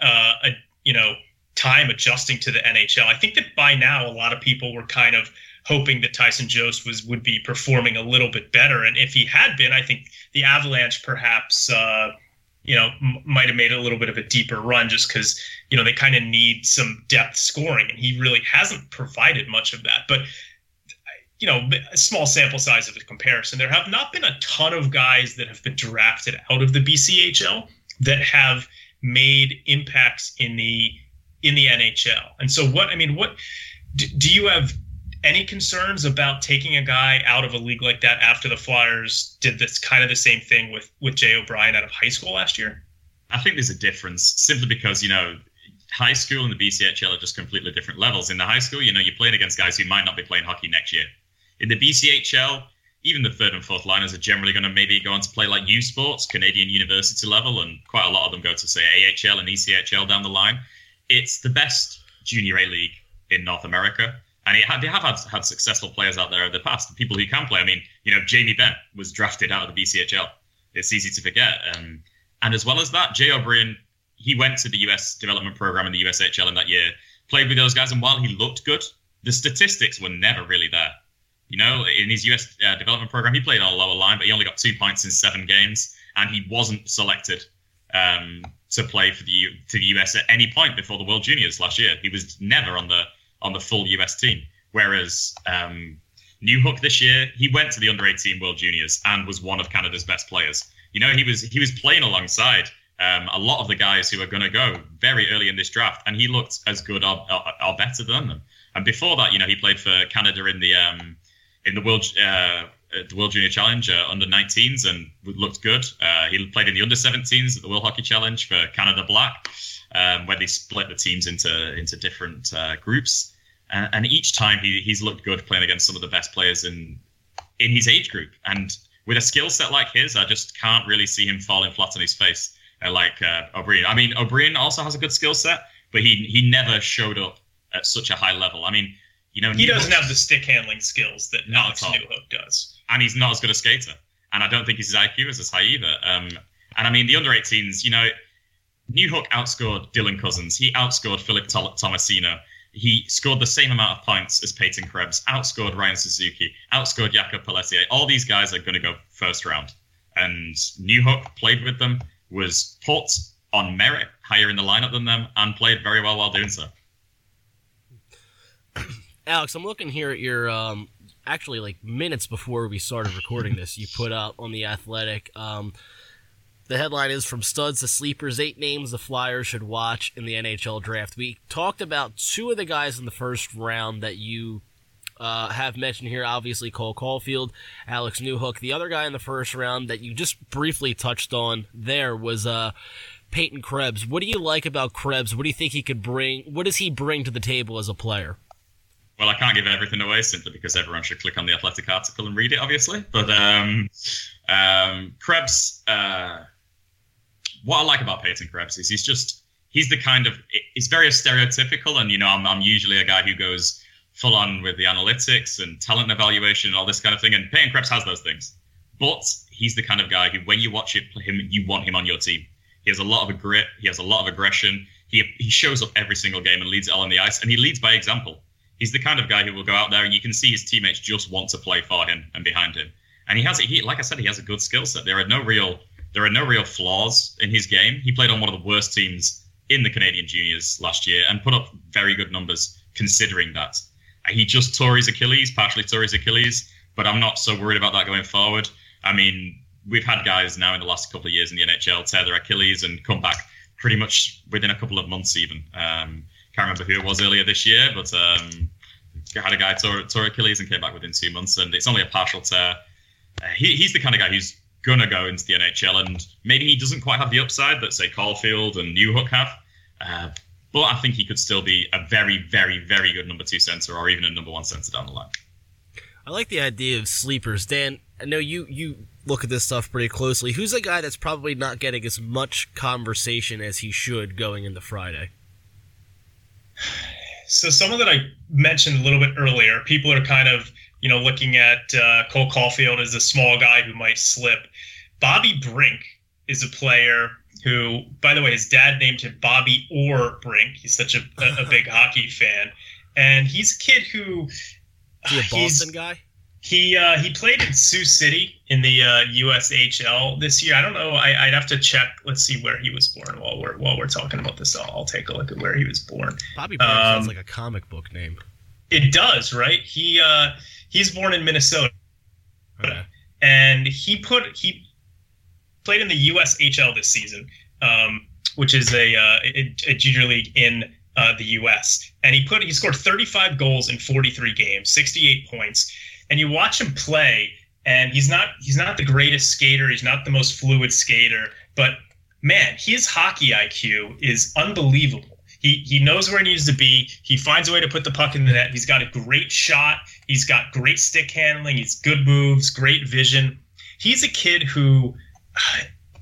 uh, a, you know, time adjusting to the NHL. I think that by now a lot of people were kind of hoping that Tyson Jost was would be performing a little bit better, and if he had been, I think the Avalanche perhaps. Uh, you know, m- might have made a little bit of a deeper run just because, you know, they kind of need some depth scoring. And he really hasn't provided much of that. But, you know, a small sample size of a comparison. There have not been a ton of guys that have been drafted out of the BCHL that have made impacts in the in the NHL. And so what I mean, what do, do you have any concerns about taking a guy out of a league like that after the Flyers did this kind of the same thing with with Jay O'Brien out of high school last year? I think there's a difference simply because you know high school and the BCHL are just completely different levels. In the high school, you know, you're playing against guys who might not be playing hockey next year. In the BCHL, even the third and fourth liners are generally going to maybe go on to play like U Sports, Canadian university level, and quite a lot of them go to say AHL and ECHL down the line. It's the best junior A league in North America and had, they have had, had successful players out there in the past, people who can play. I mean, you know, Jamie Benn was drafted out of the BCHL. It's easy to forget. Um, and as well as that, Jay O'Brien, he went to the US development program in the USHL in that year, played with those guys, and while he looked good, the statistics were never really there. You know, in his US uh, development program, he played on a lower line, but he only got two points in seven games, and he wasn't selected um, to play for the to the US at any point before the World Juniors last year. He was never on the on the full US team. Whereas um, Newhook this year, he went to the under 18 World Juniors and was one of Canada's best players. You know, he was he was playing alongside um, a lot of the guys who are going to go very early in this draft, and he looked as good or, or, or, better than them. And before that, you know, he played for Canada in the um, in the World uh, the World Junior Challenge uh, under 19s and looked good. Uh, he played in the under 17s at the World Hockey Challenge for Canada Black um, where they split the teams into into different uh, groups. And, and, each time he, he's looked good playing against some of the best players in in his age group. And with a skill set like his, I just can't really see him falling flat on his face uh, like uh, O'Brien. I mean, O'Brien also has a good skill set, but he he never showed up at such a high level. I mean, you know, he doesn't have the stick handling skills that not Alex Newhook does, and he's not as good a skater. And I don't think his IQ is as high either. Um, and I mean, the under 18s, you know, Newhook outscored Dylan Cozens. He outscored Philip Tomasino. He scored the same amount of points as Peyton Krebs, outscored Ryan Suzuki, outscored Jakob Pelletier. All these guys are going to go first round. and Newhook played with them, was put on merit higher in the lineup than them, and played very well while doing so. Alex, I'm looking here at your um, actually like minutes before we started recording this. You put out on the Athletic. Um, the headline is from studs to sleepers: eight names the Flyers should watch in the NHL draft. We talked about two of the guys in the first round that you uh, have mentioned here. Obviously, Cole Caufield, Alex Newhook. The other guy in the first round that you just briefly touched on there was uh, Peyton Krebs. What do you like about Krebs? What do you think he could bring? What does he bring to the table as a player? Well, I can't give everything away simply because everyone should click on the Athletic article and read it, obviously. But um, um, Krebs, uh, what I like about Peyton Krebs is he's just he's the kind of he's very stereotypical, and you know I'm, I'm usually a guy who goes full on with the analytics and talent evaluation and all this kind of thing, and Peyton Krebs has those things, but he's the kind of guy who, when you watch it, him, you want him on your team. He has a lot of grit, he has a lot of aggression. He he shows up every single game and leads it all on the ice, and he leads by example he's the kind of guy who will go out there and you can see his teammates just want to play for him and behind him. And he has he like I said, he has a good skill set. There are no real there are no real flaws in his game. He played on one of the worst teams in the Canadian juniors last year and put up very good numbers considering that. He just tore his Achilles, partially tore his Achilles, but I'm not so worried about that going forward. I mean, we've had guys now in the last couple of years in the NHL tear their Achilles and come back pretty much within a couple of months even. Um, can't remember who it was earlier this year, but um, had a guy tore, tore Achilles and came back within two months, and it's only a partial tear. Uh, he, he's the kind of guy who's gonna go into the NHL, and maybe he doesn't quite have the upside that say Caufield and Newhook have, uh, but I think he could still be a very, very, very good number two center or even a number one center down the line. I like the idea of sleepers, Dan. I know you you look at this stuff pretty closely. Who's a guy that's probably not getting as much conversation as he should going into Friday? So someone that I mentioned a little bit earlier, people are kind of you know looking at uh, Cole Caufield as a small guy who might slip. Bobby Brink is a player who, by the way, his dad named him Bobby Orr Brink. He's such a, a, a big hockey fan, and he's a kid who. he a Boston guy? He uh, he played in Sioux City in the uh, USHL this year. I don't know. I, would have to check. Let's see where he was born while we're while we're talking about this. I'll, I'll take a look at where he was born. Bobby Brink um, sounds like a comic book name. It does, right? He uh, he's born in Minnesota, okay. and he put he played in the USHL this season, um, which is a, uh, a, a junior league in uh, the U.S. And he put he scored 35 goals in 43 games, 68 points and you watch him play and he's not he's not the greatest skater he's not the most fluid skater but man his hockey iq is unbelievable he he knows where he needs to be. He finds a way to put the puck in the net. He's got a great shot. He's got great stick handling. He's good moves great vision. He's a kid who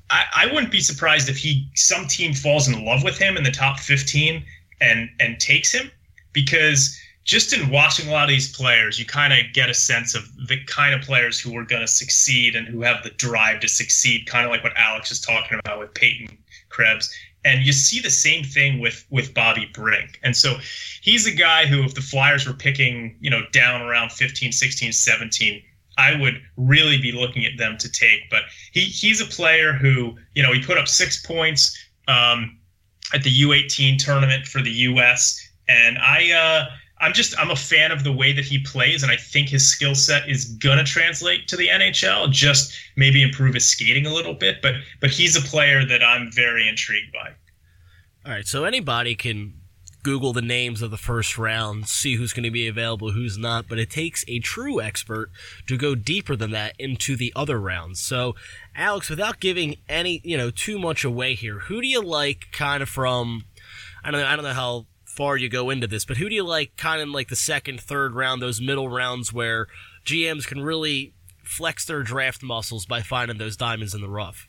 I, I wouldn't be surprised if he some team falls in love with him in the top 15 and and takes him because just in watching a lot of these players, you kind of get a sense of the kind of players who are going to succeed and who have the drive to succeed, kind of like what Alex is talking about with Peyton Krebs. And you see the same thing with with Bobby Brink. And so he's a guy who, if the Flyers were picking, you know, down around 15, 16, 17, I would really be looking at them to take. But he he's a player who, you know, he put up six points um, at the U18 tournament for the U.S. And I, uh, I'm just I'm a fan of the way that he plays, and I think his skill set is gonna translate to the NHL. Just maybe improve his skating a little bit, but but he's a player that I'm very intrigued by. All right, so anybody can Google the names of the first round, see who's going to be available, who's not, but it takes a true expert to go deeper than that into the other rounds. So, Alex, without giving any, you know, too much away here, who do you like kind of from I don't know, I don't know how far you go into this, but who do you like kind of like the second, third round, those middle rounds where GMs can really flex their draft muscles by finding those diamonds in the rough?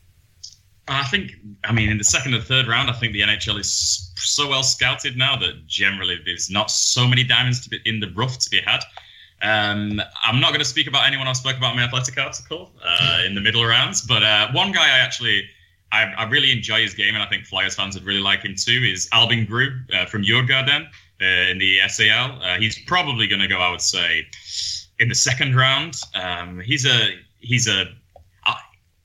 I think, I mean, in the second and third round, I think the NHL is so well scouted now that generally there's not so many diamonds to be in the rough to be had. Um, I'm not going to speak about anyone I spoke about in my athletic article uh, in the middle rounds, but uh, one guy I actually I, I, really enjoy his game, and I think Flyers fans would really like him too. Is Albin Grewe uh, from Djurgården uh, in the SHL? Uh, he's probably going to go, I would say, in the second round. Um, he's a he's a uh,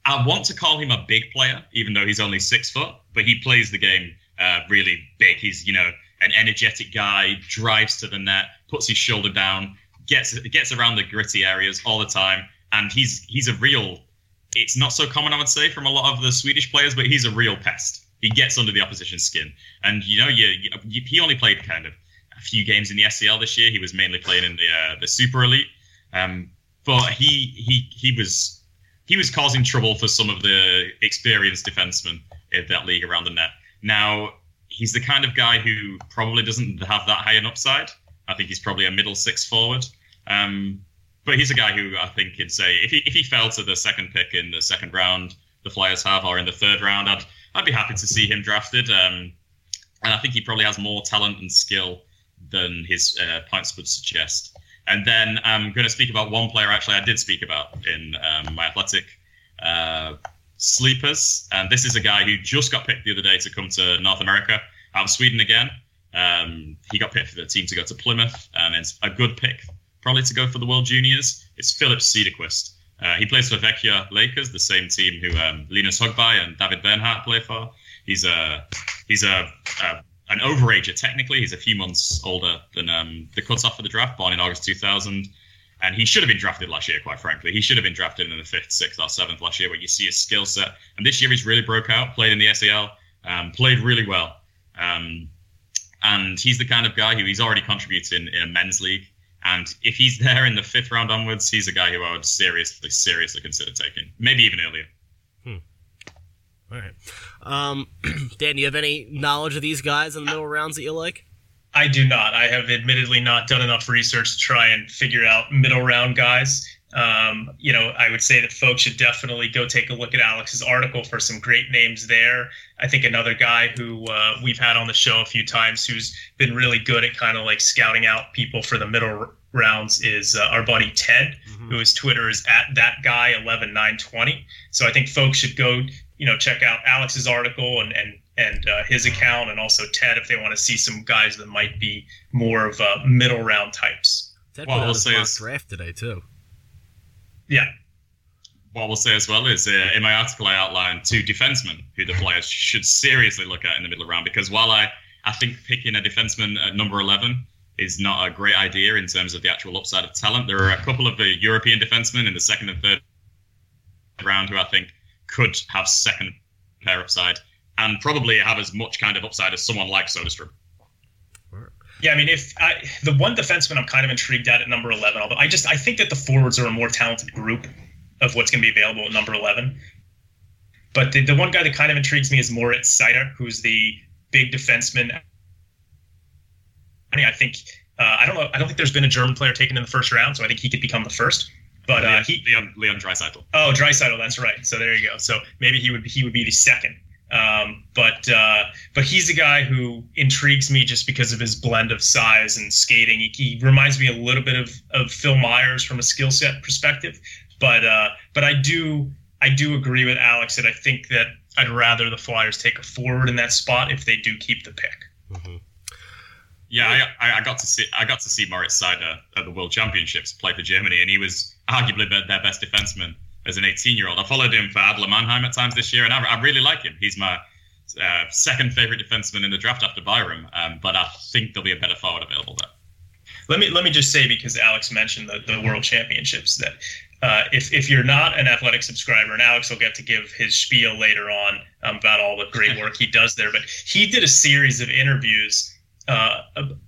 I want to call him a big player, even though he's only six foot, but he plays the game uh, really big. He's, you know, an energetic guy, drives to the net, puts his shoulder down, gets gets around the gritty areas all the time, and he's he's a real. It's not so common, I would say, from a lot of the Swedish players, but he's a real pest. He gets under the opposition's skin, and you know, you, you he only played kind of a few games in the SHL this year. He was mainly playing in the uh, the Super Elite, um, but he he he was he was causing trouble for some of the experienced defensemen in that league around the net. Now he's the kind of guy who probably doesn't have that high an upside. I think he's probably a middle six forward. Um, but he's a guy who I think could say if he if he fell to the second pick in the second round, the Flyers have, or in the third round, I'd I'd be happy to see him drafted. Um, and I think he probably has more talent and skill than his uh, points would suggest. And then I'm going to speak about one player actually I did speak about in um, my athletic uh, sleepers. And this is a guy who just got picked the other day to come to North America out of Sweden again. Um, he got picked for the team to go to Plymouth, and it's a good pick probably to go for the World Juniors. It's Philip Cederqvist. Uh, he plays for Växjö Lakers, the same team who um, Linus Högberg and David Bernhardt play for. He's a he's a, a an overager technically. He's a few months older than um, the cutoff for the draft, born in August 2000. And he should have been drafted last year, quite frankly. He should have been drafted in the fifth, sixth, or seventh last year, where you see his skill set. And this year he's really broke out, played in the SHL, um, played really well. Um, and he's the kind of guy who he's already contributed in, in a men's league. And if he's there in the fifth round onwards, he's a guy who I would seriously, seriously consider taking, maybe even earlier. All right. Um, Dan, do you have any knowledge of these guys in the middle rounds that you like? I do not. I have admittedly not done enough research to try and figure out middle round guys. Um, you know, I would say that folks should definitely go take a look at Alex's article for some great names there. I think another guy who uh, we've had on the show a few times who's been really good at kind of like scouting out people for the middle rounds is uh, our buddy Ted, mm-hmm. whose Twitter is at that guy eleven nine twenty. So I think folks should go, you know, check out Alex's article and and and uh, his account, and also Ted if they want to see some guys that might be more of uh, middle round types. Ted well, put out his mock draft today too. Yeah. What we'll say as well is uh, in my article I outlined two defensemen who the players should seriously look at in the middle round because while I, I think picking a defenseman at number 11 is not a great idea in terms of the actual upside of talent, there are a couple of the European defensemen in the second and third round who I think could have second pair upside and probably have as much kind of upside as someone like Soderstrom. Yeah, I mean, if I, the one defenseman I'm kind of intrigued at at number 11, although I just I think that the forwards are a more talented group of what's going to be available at number 11. But the, the one guy that kind of intrigues me is Moritz Seider, who's the big defenseman. I mean, I think uh, I don't know. I don't think there's been a German player taken in the first round, so I think he could become the first. But uh, he Leon Leon Draisaitl. Oh, Draisaitl, that's right. So there you go. So maybe he would he would be the second. Um, but uh, but he's a guy who intrigues me just because of his blend of size and skating. He, he reminds me a little bit of, of Phil Myers from a skill set perspective. But uh, but I do I do agree with Alex that I think that I'd rather the Flyers take a forward in that spot if they do keep the pick. Mm-hmm. Yeah, I, I, got to see I got to see Moritz Seider at the World Championships play for Germany, and he was arguably their best defenseman as an 18 year old. I followed him for Adler Mannheim at times this year, and I, I really like him. He's my uh, second favorite defenseman in the draft after Byram, um, but I think there'll be a better forward available there. Let me let me just say because Alex mentioned the, the World Championships that uh, if if you're not an athletic subscriber, and Alex will get to give his spiel later on um, about all the great work he does there, but he did a series of interviews uh,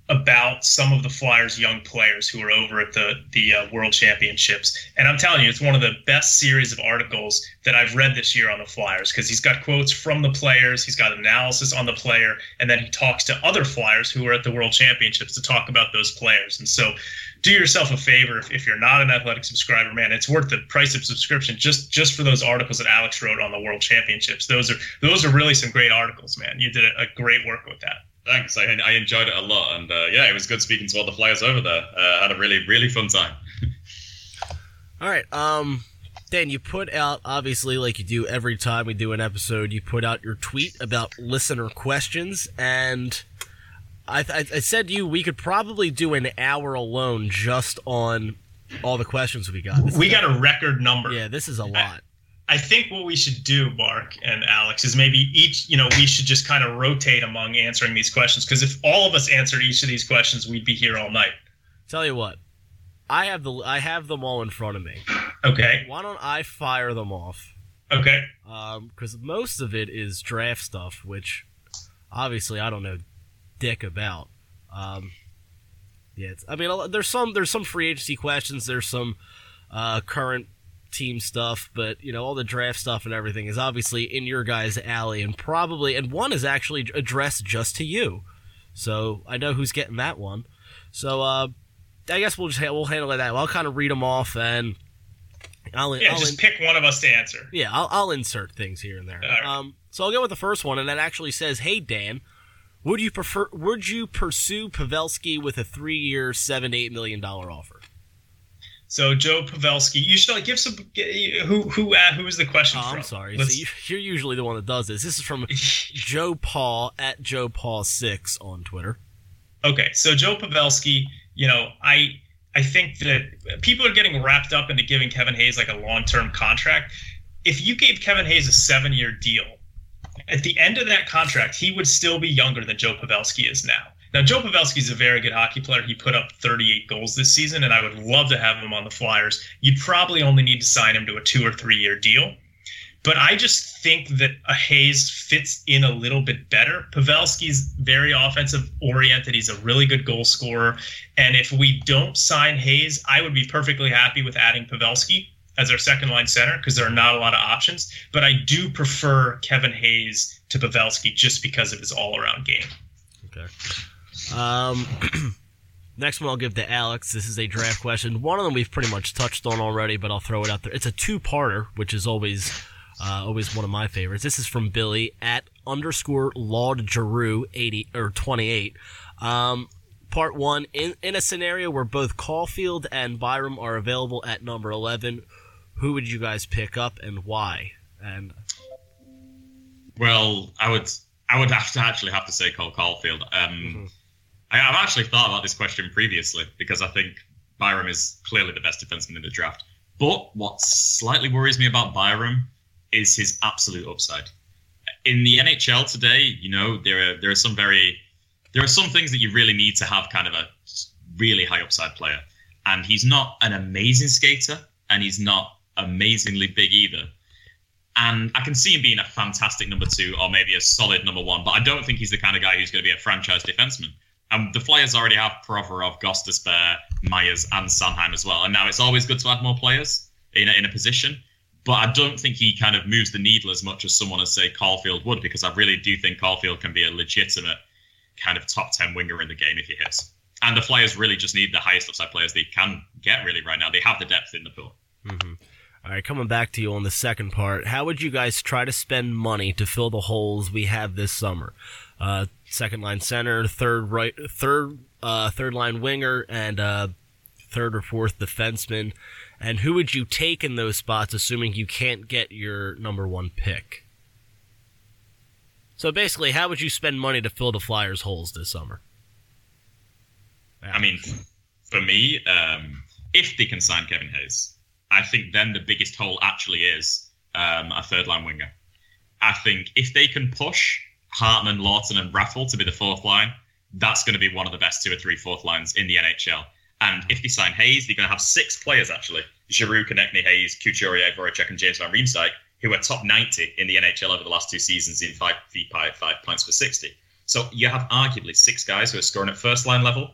about some of the Flyers' young players who are over at the the uh, World Championships, and I'm telling you, it's one of the best series of articles that I've read this year on the Flyers because he's got quotes from the players, he's got analysis on the player, and then he talks to other Flyers who are at the World Championships to talk about those players. And so, do yourself a favor if, if you're not an athletic subscriber, man, it's worth the price of subscription just just for those articles that Alex wrote on the World Championships. Those are those are really some great articles, man. You did a, a great work with that. Thanks. I, I enjoyed it a lot, and uh, yeah, it was good speaking to all the Flyers over there. Uh, had a really really fun time. all right. Um, Dan, you put out obviously like you do every time we do an episode. You put out your tweet about listener questions, and I, I, I said to you we could probably do an hour alone just on all the questions we got. This we got a record number. Yeah, this is a lot. I think what we should do, Mark and Alex, is maybe each, you know, we should just kind of rotate among answering these questions. Because if all of us answered each of these questions, we'd be here all night. Tell you what, I have the I have them all in front of me. Okay. Why don't I fire them off? Okay. Um, Because most of it is draft stuff, which obviously I don't know dick about. Um, yeah, it's, I mean, there's some there's some free agency questions. There's some uh, current team stuff, but you know all the draft stuff and everything is obviously in your guys' alley, and probably and one is actually addressed just to you. So I know who's getting that one. So uh, I guess we'll just ha- we'll handle it that. way. I'll kind of read them off and I'll, Yeah, I'll just in- pick one of us to answer. yeah, I'll, I'll insert things here and there. Right. Um, so I'll go with the first one, and that actually says, "Hey Dan, would you prefer? Would you pursue Pavelski with a three-year, seven eight million dollar offer?" So Joe Pavelski, you should like, give some. Who who uh, who is the question Oh, from? I'm sorry. So you, you're usually the one that does this. This is from Joe Paul at Joe Paul six on Twitter. Okay, so Joe Pavelski, you know, I I think that people are getting wrapped up into giving Kevin Hayes like a long term contract. If you gave Kevin Hayes a seven year deal, at the end of that contract, he would still be younger than Joe Pavelski is now. Now, Joe Pavelski is a very good hockey player. He put up 38 goals this season, and I would love to have him on the Flyers. You'd probably only need to sign him to a two or three year deal. But I just think that a Hayes fits in a little bit better. Pavelski's very offensive oriented. He's a really good goal scorer. And if we don't sign Hayes, I would be perfectly happy with adding Pavelski as our second line center because there are not a lot of options. But I do prefer Kevin Hayes to Pavelski just because of his all around game. Okay. Um, next one I'll give to Alex. This is a draft question. One of them we've pretty much touched on already, but I'll throw it out there. It's a two-parter, which is always, uh, always one of my favorites. This is from Billy at underscore Laud Giroux eighty or twenty-eight. Um, part one: in in a scenario where both Caufield and Byram are available at number eleven, who would you guys pick up and why? And Well, I would I would have to actually have to say Cole Caufield. Um, I, I've actually thought about this question previously because I think Byram is clearly the best defenseman in the draft. But what slightly worries me about Byram is his absolute upside. In the NHL today, you know, there are there are some very there are some things that you really need to have kind of a really high upside player. And he's not an amazing skater and he's not amazingly big either. And I can see him being a fantastic number two or maybe a solid number one, but I don't think he's the kind of guy who's going to be a franchise defenseman. And the Flyers already have Provorov, Gostisbehere, Myers, and Sanheim as well. And now it's always good to add more players in a, in a position. But I don't think he kind of moves the needle as much as someone as, say, Caufield would, because I really do think Caufield can be a legitimate kind of top 10 winger in the game if he hits. And the Flyers really just need the highest upside players they can get, really, right now. They have the depth in the pool. Mm-hmm. All right, coming back to you on the second part, how would you guys try to spend money to fill the holes we have this summer? Uh, second line center, third right, third uh, third line winger, and uh, third or fourth defenseman. And who would you take in those spots, assuming you can't get your number one pick? So basically, how would you spend money to fill the Flyers' holes this summer? I mean, for me, um, if they can sign Kevin Hayes, I think then the biggest hole actually is um, a third line winger. I think if they can push Hartman, Laughton, and Raffl to be the fourth line, that's going to be one of the best two or three fourth lines in the NHL. And if they sign Hayes, they're going to have six players actually: Giroux, Konecny, Hayes, Couturier, Voracek, and James Van Riemsdyk, who are top 90 in the NHL over the last two seasons in five v five, five points per 60. So you have arguably six guys who are scoring at first line level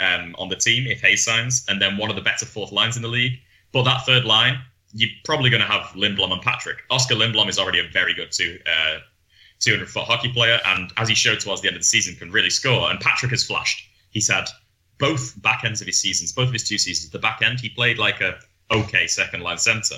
um, on the team if Hayes signs, and then one of the better fourth lines in the league. But that third line, you're probably going to have Lindblom and Patrick. Oscar Lindblom is already a very good two, uh, 200 foot hockey player, and as he showed towards the end of the season, can really score. And Patrick has flashed. He's had both back ends of his seasons, both of his two seasons. The back end, he played like a okay second line center.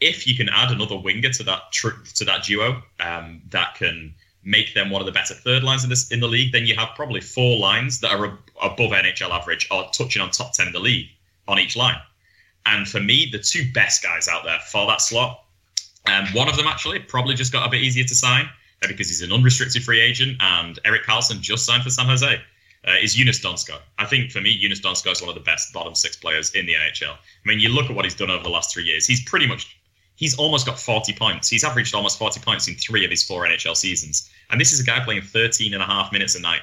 If you can add another winger to that tr- to that duo, um, that can make them one of the better third lines in this in the league, then you have probably four lines that are ab- above NHL average or touching on top ten in the league on each line. And for me, the two best guys out there for that slot, um, one of them actually probably just got a bit easier to sign uh, because he's an unrestricted free agent, and Erik Karlsson just signed for San Jose. Uh, is Joonas Donskoi. I think for me, Joonas Donskoi is one of the best bottom six players in the NHL. I mean, you look at what he's done over the last three years. He's pretty much he's almost got 40 points. He's averaged almost 40 points in three of his four NHL seasons. And this is a guy playing 13 and a half minutes a night.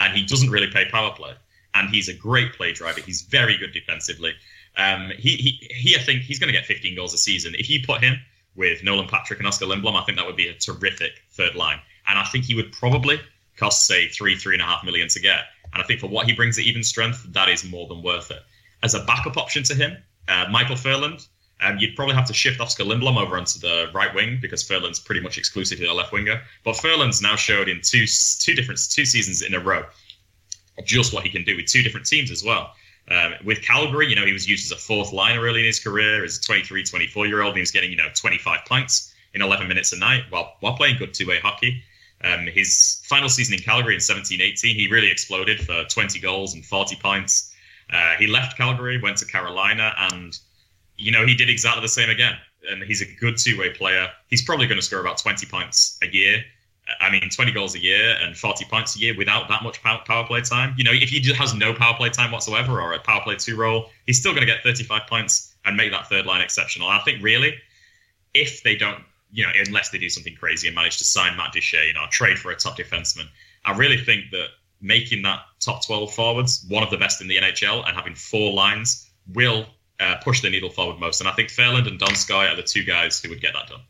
And he doesn't really play power play. And he's a great play driver. He's very good defensively. Um, he, he, he, I think he's going to get 15 goals a season. If you put him with Nolan Patrick and Oscar Lindblom, I think that would be a terrific third line. And I think he would probably cost, say, three, three and a half million to get. And I think for what he brings at even strength, that is more than worth it. As a backup option to him, uh, Michael Ferland, um, you'd probably have to shift Oscar Lindblom over onto the right wing because Ferland's pretty much exclusively a left winger. But Ferland's now showed in two two different two seasons in a row just what he can do with two different teams as well. Um, with Calgary, you know, he was used as a fourth liner early in his career as a 23, 24 year old. And he was getting, you know, 25 points in 11 minutes a night while, while playing good two way hockey. Um, his final season in Calgary in 17 18, he really exploded for 20 goals and 40 points. Uh, he left Calgary, went to Carolina, and you know, he did exactly the same again. And he's a good two way player. He's probably going to score about 20 points a year. I mean, 20 goals a year and 40 points a year without that much power play time. You know, if he has no power play time whatsoever or a power play two role, he's still going to get 35 points and make that third line exceptional. I think really, if they don't, you know, unless they do something crazy and manage to sign Matt Duchene or trade for a top defenseman, I really think that making that top 12 forwards one of the best in the NHL and having four lines will uh, push the needle forward most. And I think Ferland and Donskoi are the two guys who would get that done.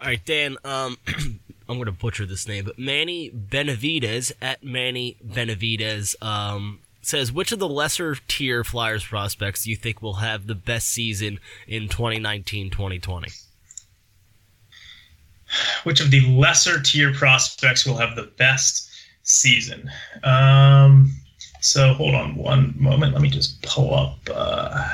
All right, Dan. Um, I'm going to butcher this name, but Manny Benavides at Manny Benavides um, says, which of the lesser tier Flyers prospects do you think will have the best season in 2019-2020? Which of the lesser tier prospects will have the best season? Um, so hold on one moment. Let me just pull up uh,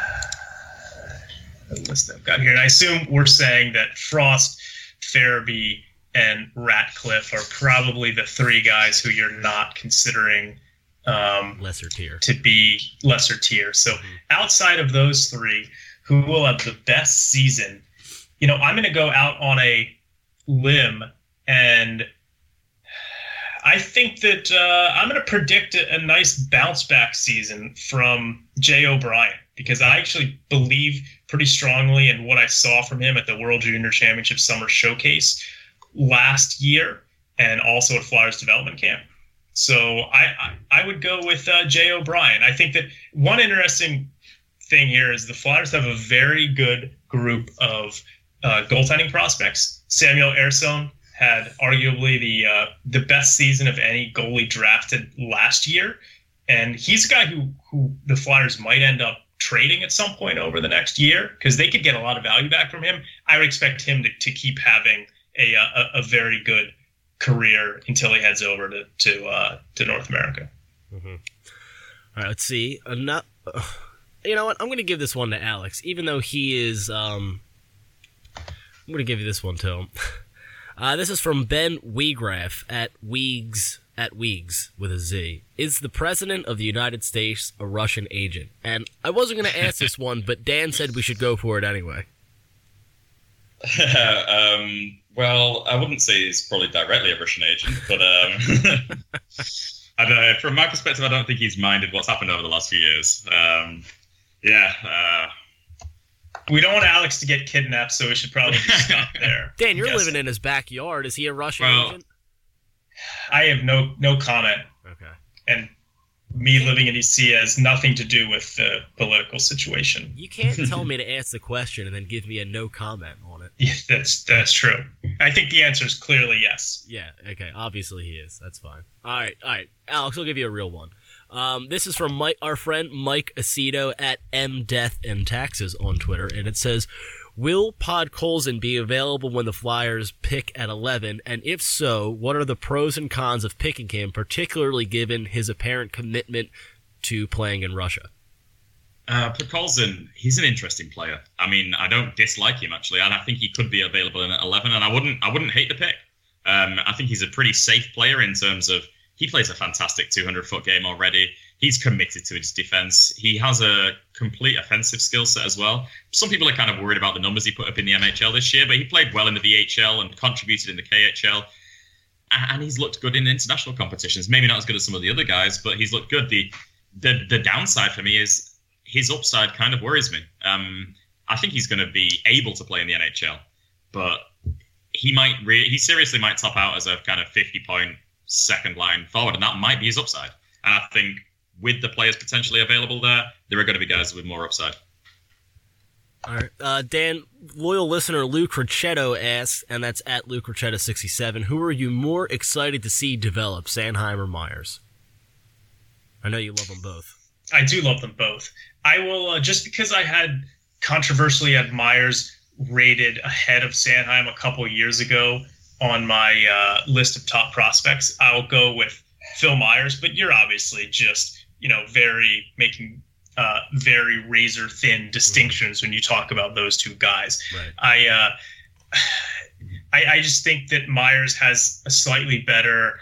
list I've got here. And I assume we're saying that Frost, Farabee, and Ratcliffe are probably the three guys who you're not considering um, lesser tier to be lesser tier. So mm-hmm. outside of those three, who will have the best season? You know, I'm going to go out on a limb and I think that uh, I'm going to predict a, a, nice bounce back season from Jay O'Brien because I actually believe pretty strongly in what I saw from him at the World Junior Championship Summer Showcase last year and also at Flyers Development Camp. So I, I, I would go with uh, Jay O'Brien. I think that one interesting thing here is the Flyers have a very good group of uh, goaltending prospects. Samuel Ersson, had arguably the uh, the best season of any goalie drafted last year, and he's a guy who who the Flyers might end up trading at some point over the next year because they could get a lot of value back from him. I would expect him to, to keep having a, a, a very good career until he heads over to to uh, to North America. Mm-hmm. All right, let's see. Enough. You know what? I'm going to give this one to Alex, even though he is. Um, I'm going to give you this one to him. Uh, this is from Ben Weegraf at Weegs at Weegs with a Z. Is the president of the United States a Russian agent? And I wasn't going to ask this one, but Dan said we should go for it anyway. um, well, I wouldn't say he's probably directly a Russian agent, but um, I don't know. From my perspective, I don't think he's minded what's happened over the last few years. Um, yeah. Uh, we don't want Alex to get kidnapped, so we should probably stop there. Dan, you're living in his backyard. Is he a Russian well, agent? I have no no comment. Okay. And me living in DC has nothing to do with the political situation. You can't tell me to ask the question and then give me a no comment on it. Yeah, that's that's true. I think the answer is clearly yes. Yeah. Okay. Obviously he is. That's fine. All right. All right. Alex, I'll give you a real one. Um, this is from Mike, our friend Mike Aceto at M Death and Taxes on Twitter, and it says, "Will Pod Podkolzin be available when the Flyers pick at 11? And if so, what are the pros and cons of picking him, particularly given his apparent commitment to playing in Russia?" Uh, Podkolzin, he's an interesting player. I mean, I don't dislike him actually, and I think he could be available in at 11. And I wouldn't, I wouldn't hate the pick. Um, I think he's a pretty safe player in terms of he plays a fantastic 200 foot game already. He's committed to his defense. He has a complete offensive skill set as well. Some people are kind of worried about the numbers he put up in the MHL this year, but he played well in the VHL and contributed in the KHL. And he's looked good in international competitions. Maybe not as good as some of the other guys, but he's looked good. The the the downside for me is his upside kind of worries me. Um, I think he's going to be able to play in the NHL, but he might re- he seriously might top out as a kind of 50 point second line forward, and that might be his upside. And I think with the players potentially available there, there are going to be guys with more upside. All right, uh, Dan, loyal listener Luke Ricetto asks, and that's at Luke Ricetto sixty seven. Who are you more excited to see develop, Sanheim or Myers? I know you love them both. I do love them both. I will uh, just because I had controversially had Myers rated ahead of Sanheim a couple years ago on my uh, list of top prospects. I'll go with Phil Myers, but you're obviously just you know very making uh, very razor thin distinctions when you talk about those two guys. Right. I, uh, I I just think that Myers has a slightly better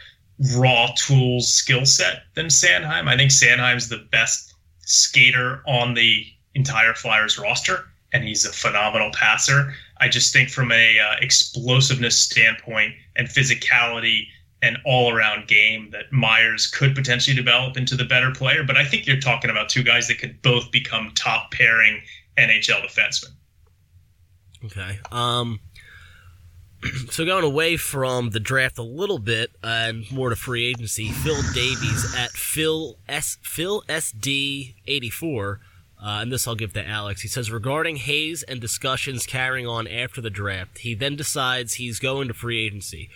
raw tools skill set than Sanheim. I think Sanheim's the best skater on the entire Flyers roster, and he's a phenomenal passer. I just think from a uh, explosiveness standpoint and physicality and all around game that Myers could potentially develop into the better player. But I think you're talking about two guys that could both become top pairing NHL defensemen. Okay. Um. So going away from the draft a little bit and more to free agency, Phil Davies at Phil S Phil SD eighty four. Uh, and this I'll give to Alex. He says regarding Hayes and discussions carrying on after the draft, he then decides he's going to free agency.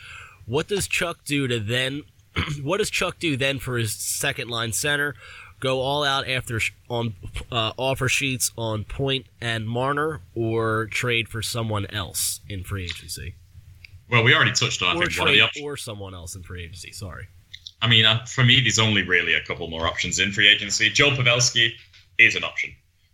What does Chuck do to then? what does Chuck do then for his second line center? Go all out after sh- on uh, offer sheets on Point and Marner, or trade for someone else in free agency, Well, we already touched on I or think one of the trade options. or someone else in free agency. Sorry. I mean, uh, for me, there's only really a couple more options in free agency. Joe Pavelski is an option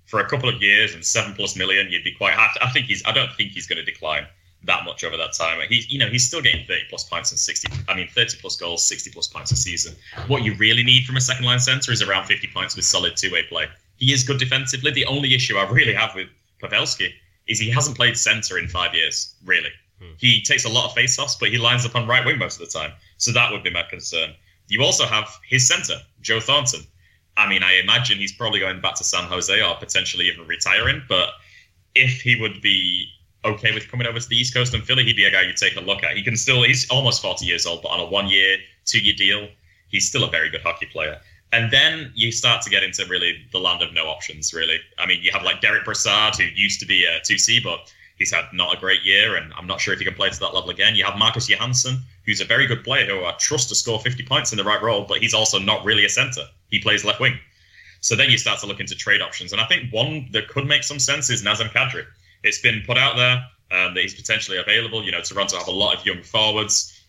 for a couple of years and seven plus million. You'd be quite happy. I think he's. I don't think he's going to decline that much over that time. He's, you know, he's still getting 30 plus points and 60. I mean, 30 plus goals, 60 plus points a season. What you really need from a second line center is around 50 points with solid two way play. He is good defensively. The only issue I really have with Pavelski is he hasn't played center in five years. Really, hmm. he takes a lot of face-offs, but he lines up on right wing most of the time. So that would be my concern. You also have his center, Joe Thornton. I mean, I imagine he's probably going back to San Jose or potentially even retiring. But if he would be okay with coming over to the East Coast and Philly, he'd be a guy you'd take a look at. He can still, he's almost 40 years old, but on a one year, two year deal, he's still a very good hockey player. And then you start to get into really the land of no options, really. I mean, you have like Derek Brassard, who used to be a 2C, but he's had not a great year, and I'm not sure if he can play to that level again. You have Marcus Johansson, who's a very good player who I trust to score 50 points in the right role, but he's also not really a center. He plays left wing. So then you start to look into trade options. And I think one that could make some sense is Nazem Kadri. It's been put out there um, that he's potentially available. You know, Toronto have a lot of young forwards,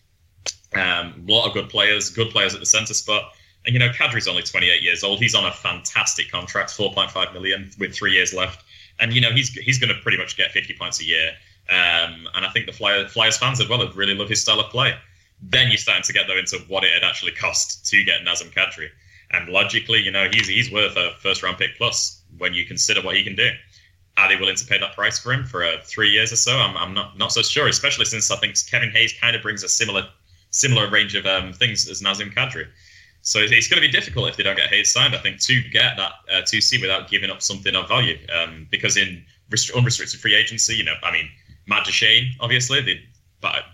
um, a lot of good players, good players at the center spot. And, you know, Kadri's only 28 years old. He's on a fantastic contract, 4.5 million with three years left. And, you know, he's he's going to pretty much get 50 points a year. Um, and I think the Flyer, Flyers fans as well would really love his style of play. Then you're starting to get though into what it had actually cost to get Nazem Kadri. And logically, you know, he's he's worth a first round pick plus when you consider what he can do. Are they willing to pay that price for him for uh, three years or so? I'm, I'm not not so sure, especially since I think Kevin Hayes kind of brings a similar similar range of um, things as Nazem Kadri. So it's, it's going to be difficult if they don't get Hayes signed. I think to get that uh, 2C without giving up something of value, um, because in rest- unrestricted free agency, you know, I mean, Matt Duchene, obviously, they, but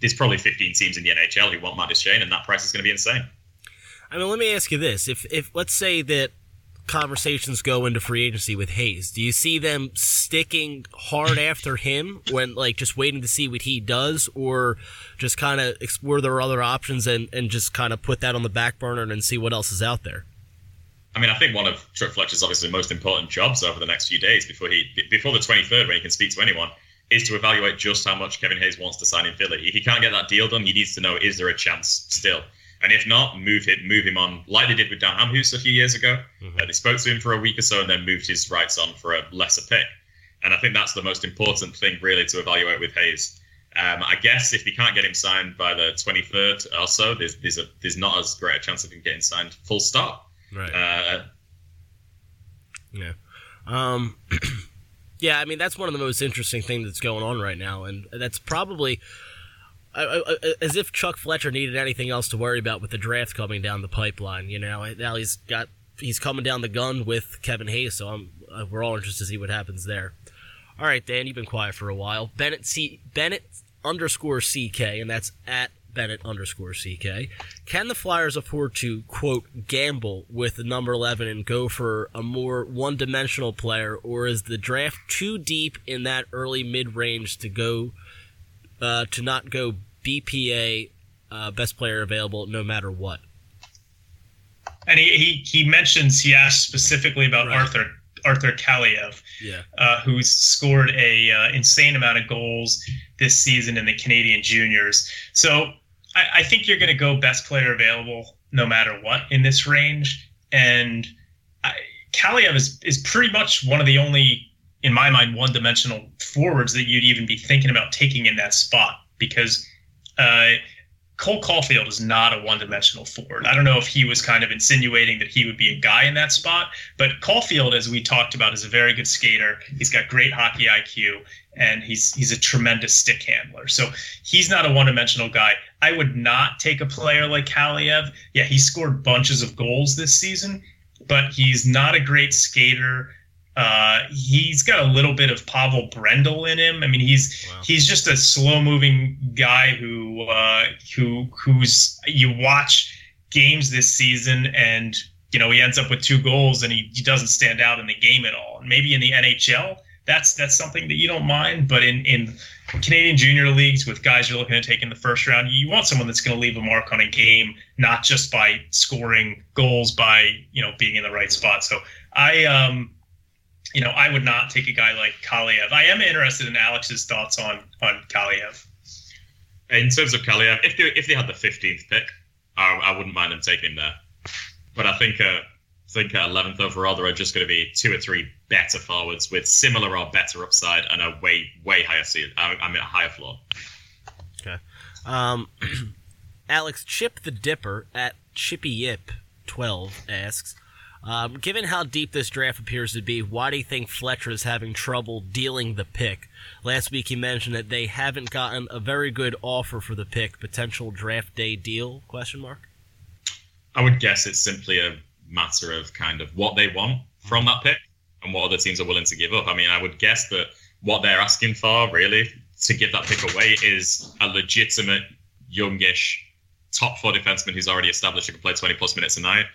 there's probably 15 teams in the NHL who want Matt Duchene, and that price is going to be insane. I mean, let me ask you this: if if let's say that conversations go into free agency with Hayes, do you see them sticking hard after him when like just waiting to see what he does, or just kind of explore their other options and and just kind of put that on the back burner and see what else is out there? I mean, I think one of Chuck Fletcher's obviously most important jobs over the next few days before he before the 23rd, when he can speak to anyone, is to evaluate just how much Kevin Hayes wants to sign in Philly. If he can't get that deal done, he needs to know is there a chance still. And if not, move him, move him on, like they did with Dan Hamhuis a few years ago. Uh, they spoke to him for a week or so and then moved his rights on for a lesser pick. And I think that's the most important thing, really, to evaluate with Hayes. Um, I guess if you can't get him signed by the 23rd or so, there's there's, a, there's not as great a chance of him getting signed full stop. Right. Uh, Yeah. Um, yeah, I mean that's one of the most interesting things that's going on right now, and that's probably I, I, as if Chuck Fletcher needed anything else to worry about with the draft coming down the pipeline. You know, now he's got he's coming down the gun with Kevin Hayes, so I'm uh, we're all interested to see what happens there. All right, Dan, you've been quiet for a while. Bennett C Bennett underscore CK, and that's at Bennett underscore CK. Can the Flyers afford to quote gamble with the number eleven and go for a more one dimensional player, or is the draft too deep in that early mid range to go uh, to not go BPA uh, best player available no matter what? And he, he, he mentions he asked specifically about Right. Arthur Arthur Kaliev, Yeah. uh, who's scored a uh, insane amount of goals this season in the Canadian juniors. So I, I think you're going to go best player available no matter what in this range. And I, Kaliev is is pretty much one of the only, in my mind, one dimensional forwards that you'd even be thinking about taking in that spot because. Uh, Cole Caufield is not a one-dimensional forward. I don't know if he was kind of insinuating that he would be a guy in that spot, but Caufield, as we talked about, is a very good skater. He's got great hockey IQ, and he's he's a tremendous stick handler. So he's not a one-dimensional guy. I would not take a player like Kaliev. Yeah, he scored bunches of goals this season, but he's not a great skater. Uh, he's got a little bit of Pavel Brendl in him. I mean, he's Wow. he's just a slow-moving guy who uh, who who's you watch games this season and you know he ends up with two goals and he, he doesn't stand out in the game at all. And maybe in the NHL, that's that's something that you don't mind, but in in Canadian junior leagues with guys you're looking to take in the first round, you want someone that's going to leave a mark on a game, not just by scoring goals by you know being in the right spot. So I um you know, I would not take a guy like Kaliev. I am interested in Alex's thoughts on on Kaliev. In terms of Kaliev, if they if they had the 15th pick, I, I wouldn't mind them taking him there. But I think uh, I think at 11th overall, there are just going to be two or three better forwards with similar or better upside and a way way higher seed. I, I mean, a higher floor. Okay. Um, Alex Chip the Dipper at Chippy Yip 12 asks, um, given how deep this draft appears to be, why do you think Fletcher is having trouble dealing the pick? Last week he mentioned that they haven't gotten a very good offer for the pick. Potential draft day deal? Question mark. I would guess it's simply a matter of kind of what they want from that pick and what other teams are willing to give up. I mean, I would guess that what they're asking for, really, to give that pick away is a legitimate, youngish, top four defenseman who's already established who can play 20 plus minutes a night,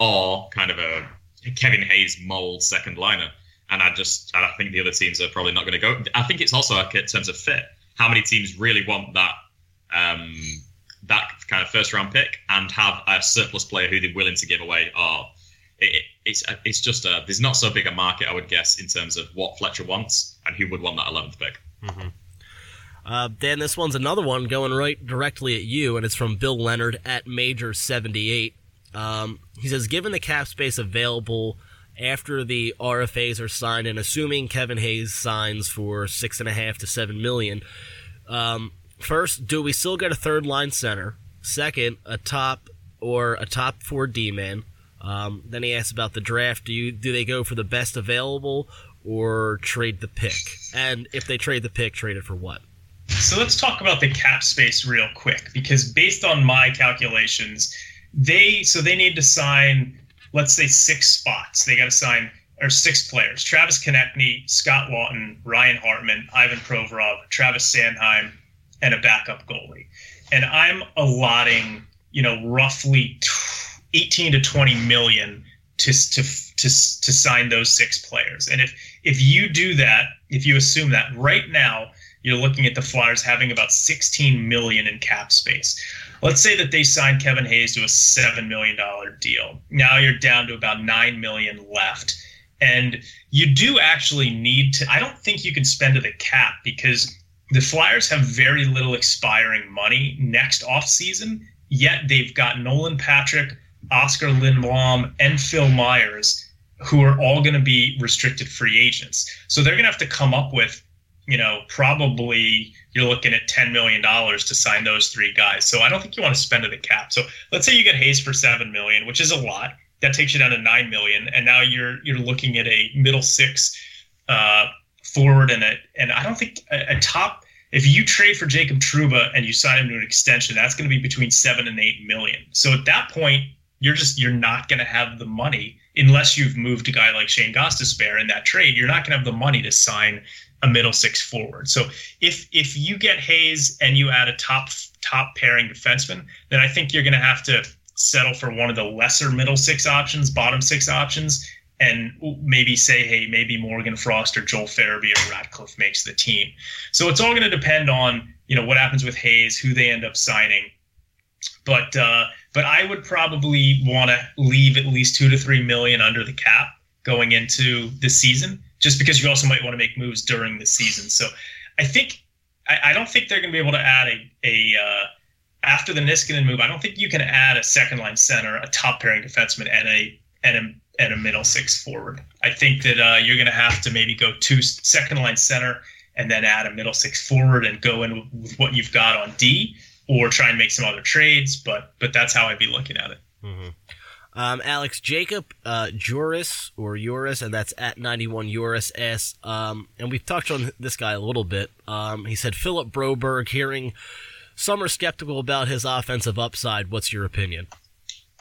or kind of a Kevin Hayes mold second liner. And I just, I think the other teams are probably not going to go. I think it's also like in terms of fit. How many teams really want that um, that kind of first round pick and have a surplus player who they're willing to give away? Or it, it- it's it's just a there's not so big a market, I would guess, in terms of what Fletcher wants and who would want that 11th pick. Uh, Dan, this one's another one going right directly at you, and it's from Bill Leonard at Major78. Um, he says, given the cap space available after the RFAs are signed, and assuming Kevin Hayes signs for six and a half to seven million, um, first, do we still get a third line center? Second, a top or a top four D man. Um, then he asks about the draft. Do you do they go for the best available or trade the pick? And if they trade the pick, trade it for what? So let's talk about the cap space real quick because based on my calculations, they so they need to sign let's say six spots. They got to sign or six players: Travis Konecny, Scott Laughton, Ryan Hartman, Ivan Provorov, Travis Sanheim, and a backup goalie. And I'm allotting, you know, roughly 18 to 20 million to to to to sign those six players. And if if you do that, if you assume that right now you're looking at the Flyers having about 16 million in cap space. Let's say that they signed Kevin Hayes to a seven million dollar deal. Now you're down to about nine million left, and you do actually need to. I don't think you can spend to the cap because the Flyers have very little expiring money next offseason, yet they've got Nolan Patrick, Oskar Lindblom, and Phil Myers, who are all going to be restricted free agents. So they're going to have to come up with, you know, probably you're looking at $10 million to sign those three guys. So I don't think you want to spend to the cap. So let's say you get Hayes for 7 million, which is a lot. That takes you down to 9 million. And now you're, you're looking at a middle six uh, forward and a, and I don't think a, a top, if you trade for Jacob Trouba and you sign him to an extension, that's going to be between seven and eight million. So at that point, you're just you're not going to have the money unless you've moved a guy like Shane Gostisbehere in that trade. You're not going to have the money to sign a middle six forward. So if if you get Hayes and you add a top top pairing defenseman, then I think you're going to have to settle for one of the lesser middle six options, bottom six options, and maybe say, hey, maybe Morgan Frost or Joel Farabee or Ratcliffe makes the team. So it's all going to depend on you know what happens with Hayes, who they end up signing. But uh, but I would probably want to leave at least two to three million under the cap going into the season just because you also might want to make moves during the season. So I think I, I don't think they're going to be able to add a a uh, after the Niskanen move. I don't think you can add a second line center, a top pairing defenseman, and a and a and a middle six forward. I think that uh, you're going to have to maybe go two second line center and then add a middle six forward and go in with what you've got on D, or try and make some other trades. But but that's how I'd be looking at it. Mm-hmm. Um, Alex Jacob uh, Juris or Uris, and that's at 91 Uris S. Um, and we've touched on this guy a little bit. Um, he said Philip Broberg, hearing some are skeptical about his offensive upside. What's your opinion?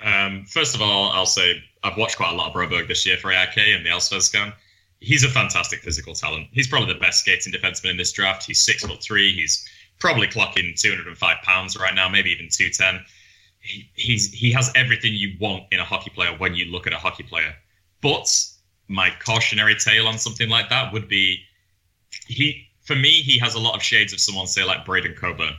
Um, first of all, I'll say I've watched quite a lot of Broberg this year for AIK and the Allsvenskan. He's a fantastic physical talent. He's probably the best skating defenseman in this draft. He's six foot three. He's probably clocking 205 pounds right now, maybe even 210 he, he's he has everything you want in a hockey player when you look at a hockey player. But my cautionary tale on something like that would be he for me he has a lot of shades of someone say like Braydon Coburn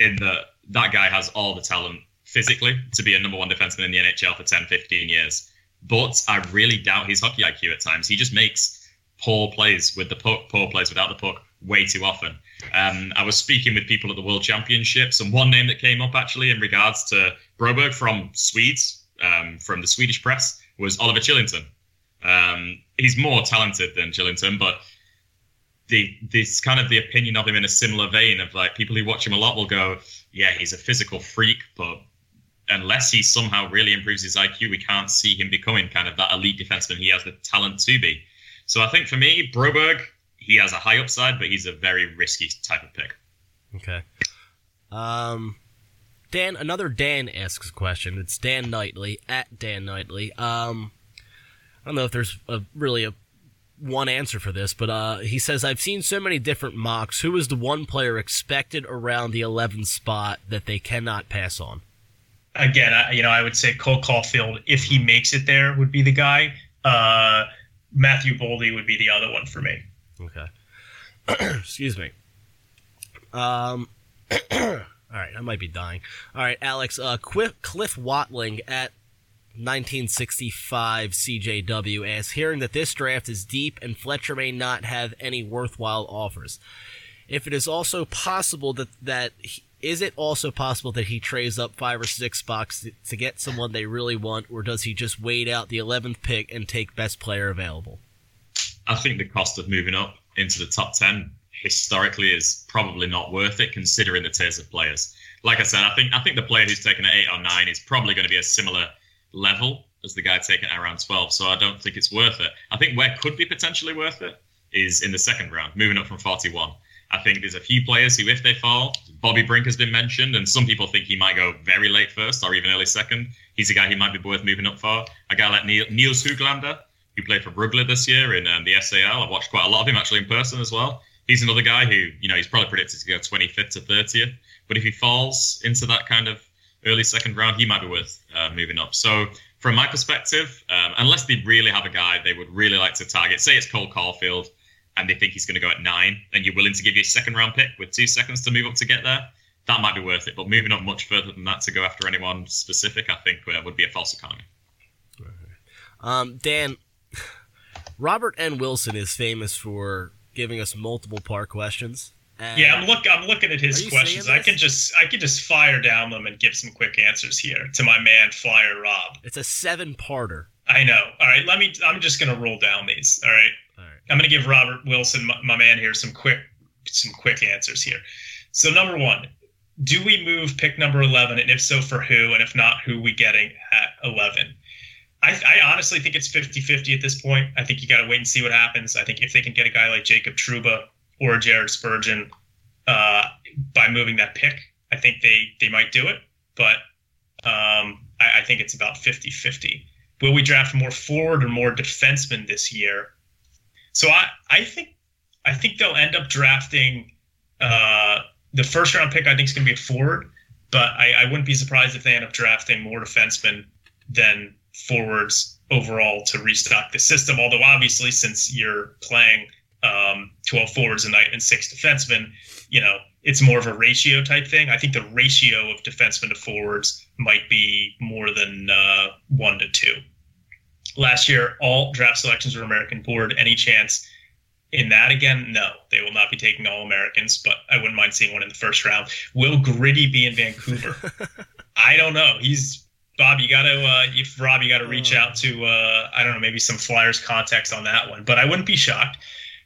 in the that guy has all the talent physically to be a number one defenseman in the NHL for 10 15 years. But I really doubt his hockey IQ at times. He just makes poor plays with the puck poor plays without the puck way too often um, I was speaking with people at the World Championships, and one name that came up actually in regards to Broberg from Swedes, um, from the Swedish press, was Oliver Kylington. Um, he's more talented than Kylington, but the this kind of the opinion of him in a similar vein of like people who watch him a lot will go, yeah, he's a physical freak, but unless he somehow really improves his IQ, we can't see him becoming kind of that elite defenseman he has the talent to be. So I think for me, Broberg he has a high upside, but he's a very risky type of pick. Okay. Um, Dan, another Dan asks a question. It's Dan Knightley at Dan Knightley. Um, I don't know if there's a, really a one answer for this, but uh, he says I've seen so many different mocks. Who is the one player expected around the 11th spot that they cannot pass on? Again, I, you know, I would say Cole Caufield, if he makes it there, would be the guy. Uh, Matthew Boldy would be the other one for me. Okay. Excuse me. Um. all right, I might be dying. All right, Alex. Uh, Cliff, Cliff Watling at 1965 CJW asks, hearing that this draft is deep and Fletcher may not have any worthwhile offers. If it is also possible that that is it also possible that he trades up five or six spots to, to get someone they really want, or does he just wait out the 11th pick and take best player available? I think the cost of moving up into the top 10 historically is probably not worth it considering the tiers of players. Like I said, I think I think the player who's taken at eight or nine is probably going to be a similar level as the guy taken at around 12. So I don't think it's worth it. I think where could be potentially worth it is in the second round, moving up from 41. I think there's a few players who, if they fall, Bobby Brink has been mentioned, and some people think he might go very late first or even early second. He's a guy who might be worth moving up for. A guy like Niels Hoglander, who played for Rögle this year in um, the SHL. I've watched quite a lot of him actually in person as well. He's another guy who, you know, he's probably predicted to go 25th to 30th. But if he falls into that kind of early second round, he might be worth uh, moving up. So, from my perspective, um, unless they really have a guy they would really like to target, say it's Cole Caufield, and they think he's going to go at nine, and you're willing to give you a second round pick with two seconds to move up to get there, that might be worth it. But moving up much further than that to go after anyone specific, I think uh, would be a false economy. Um, Dan, Robert N. Wilson is famous for giving us multiple part questions. yeah, I'm look. I'm looking at his questions. I can just I can just fire down them and give some quick answers here to my man Flyer Rob. It's a seven-parter. I know. All right, let me. I'm just gonna roll down these. All right. All right. I'm gonna give Robert Wilson, my, my man here, some quick some quick answers here. So number one, do we move pick number 11, and if so, for who? And if not, who we getting at 11? I, I, honestly think it's 50 50 at this point. I think you got to wait and see what happens. I think if they can get a guy like Jacob Trouba or Jared Spurgeon uh, by moving that pick, I think they, they might do it. But um, I, I, think it's about 50 50. Will we draft more forward or more defensemen this year? So I, I think I think they'll end up drafting uh, the first round pick. I think is going to be a forward, but I, I wouldn't be surprised if they end up drafting more defensemen than forwards overall to restock the system. Although obviously, since you're playing um, 12 forwards a night and six defensemen, you know it's more of a ratio type thing. I think the ratio of defensemen to forwards might be more than uh, one to two. Last year, all draft selections were American board. Any chance in that again? No, they will not be taking all Americans, but I wouldn't mind seeing one in the first round. Will Gritty be in Vancouver? I don't know. He's Bob. You got to, uh, if Rob, you got to reach out to, uh, I don't know, maybe some Flyers context on that one. But I wouldn't be shocked.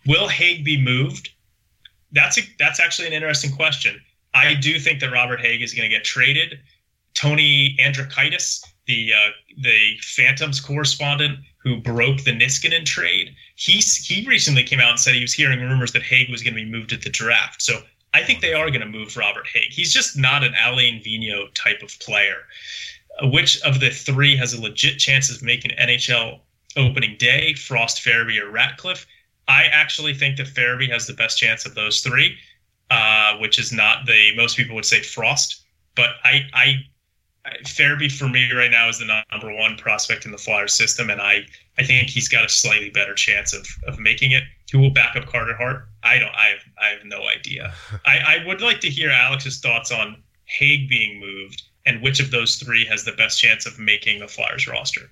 Will Hägg be moved? That's a, that's actually an interesting question. I do think that Robert Hägg is going to get traded. Tony Androckitis, the uh, the Phantoms correspondent who broke the Niskanen trade, he's he recently came out and said he was hearing rumors that Hägg was going to be moved at the draft. So I think they are going to move Robert Hägg. He's just not an Alain Vigneault type of player. Which of the three has a legit chance of making NHL opening day? Frost, Farabee, or Ratcliffe? I actually think that Farabee has the best chance of those three, uh, which is not the most people would say Frost. But I, I, Farabee for me right now is the number one prospect in the Flyers system, and I, I think he's got a slightly better chance of, of making it. Who will back up Carter Hart? I don't. I have, I have no idea. I, I would like to hear Alex's thoughts on Hägg being moved and which of those three has the best chance of making the Flyers roster.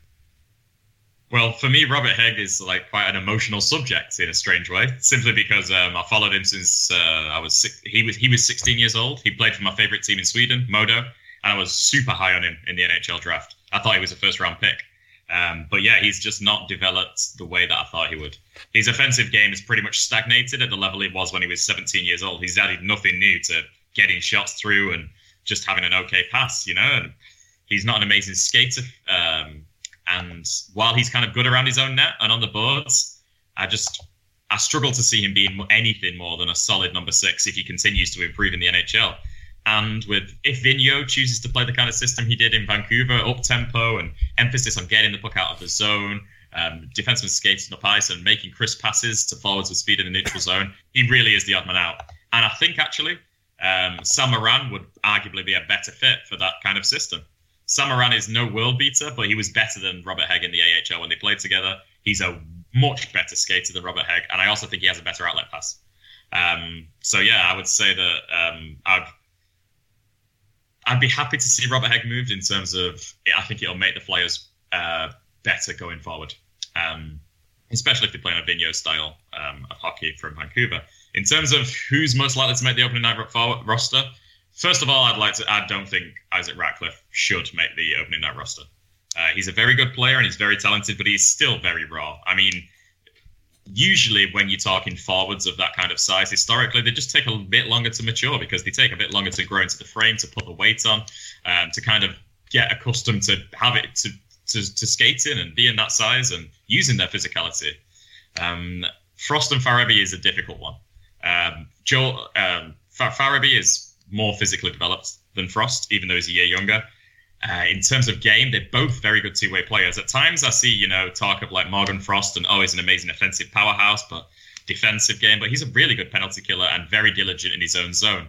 Well, for me, Robert Hägg is like quite an emotional subject in a strange way. Simply because um, I followed him since uh, I was six, he was he was 16 years old. He played for my favorite team in Sweden, Modo, and I was super high on him in the NHL draft. I thought he was a first round pick. Um, but yeah, he's just not developed the way that I thought he would. His offensive game is pretty much stagnated at the level it was when he was 17 years old. He's added nothing new to getting shots through and just having an okay pass, you know. And he's not an amazing skater. Um, and while he's kind of good around his own net and on the boards, I just I struggle to see him being anything more than a solid number six if he continues to improve in the NHL. And with if Vigneault chooses to play the kind of system he did in Vancouver, up tempo and emphasis on getting the puck out of the zone, um, defenseman skating up ice and making crisp passes to forwards with speed in the neutral zone, he really is the odd man out. And I think actually um, Sam Morin would arguably be a better fit for that kind of system. Sam Morin is no world beater, but he was better than Robert Hägg in the AHL when they played together. He's a much better skater than Robert Hägg, and I also think he has a better outlet pass. Um, so yeah, I would say that um, I'd I'd be happy to see Robert Hägg moved in terms of I think it'll make the Flyers uh, better going forward, um, especially if they're playing a Vigneault style um, of hockey from Vancouver. In terms of who's most likely to make the opening night roster, First of all, I'd like to. I don't think Isaac Ratcliffe should make the opening night roster. Uh, he's a very good player and he's very talented, but he's still very raw. I mean, usually when you're talking forwards of that kind of size, historically they just take a bit longer to mature because they take a bit longer to grow into the frame, to put the weight on, um, to kind of get accustomed to have it to to, to skating and being that size and using their physicality. Um, Frost and Farabee is a difficult one. Um, Joe um, Farabee is more physically developed than Frost, even though he's a year younger. Uh, in terms of game, they're both very good two-way players. At times, I see you know talk of like Morgan Frost and oh, he's an amazing offensive powerhouse, but defensive game. But he's a really good penalty killer and very diligent in his own zone.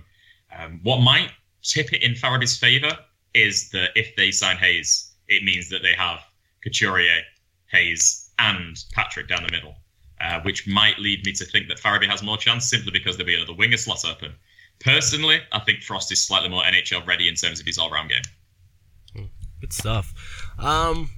Um, what might tip it in Farabee's favor is that if they sign Hayes, it means that they have Couturier, Hayes, and Patrick down the middle, uh, which might lead me to think that Farabee has more chance simply because there'll be another winger slot open. Personally, I think Frost is slightly more NHL ready in terms of his all round game. Good stuff. Um,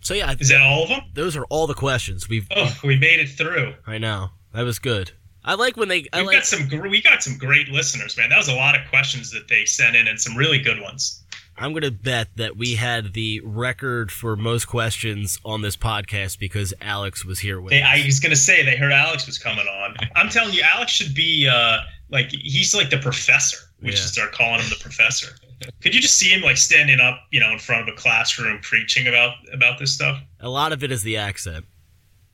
so yeah, is that all of them? Those are all the questions we've. Oh, we made it through. I know that was good. I like when they. I We've like, got some. We got some great listeners, man. That was a lot of questions that they sent in, and some really good ones. I'm going to bet that we had the record for most questions on this podcast because Alex was here with they, us. I was going to say they heard Alex was coming on. I'm telling you, Alex should be uh, like he's like the professor. We Yeah. should start calling him the professor. Could you just see him like standing up, you know, in front of a classroom preaching about about this stuff? A lot of it is the accent.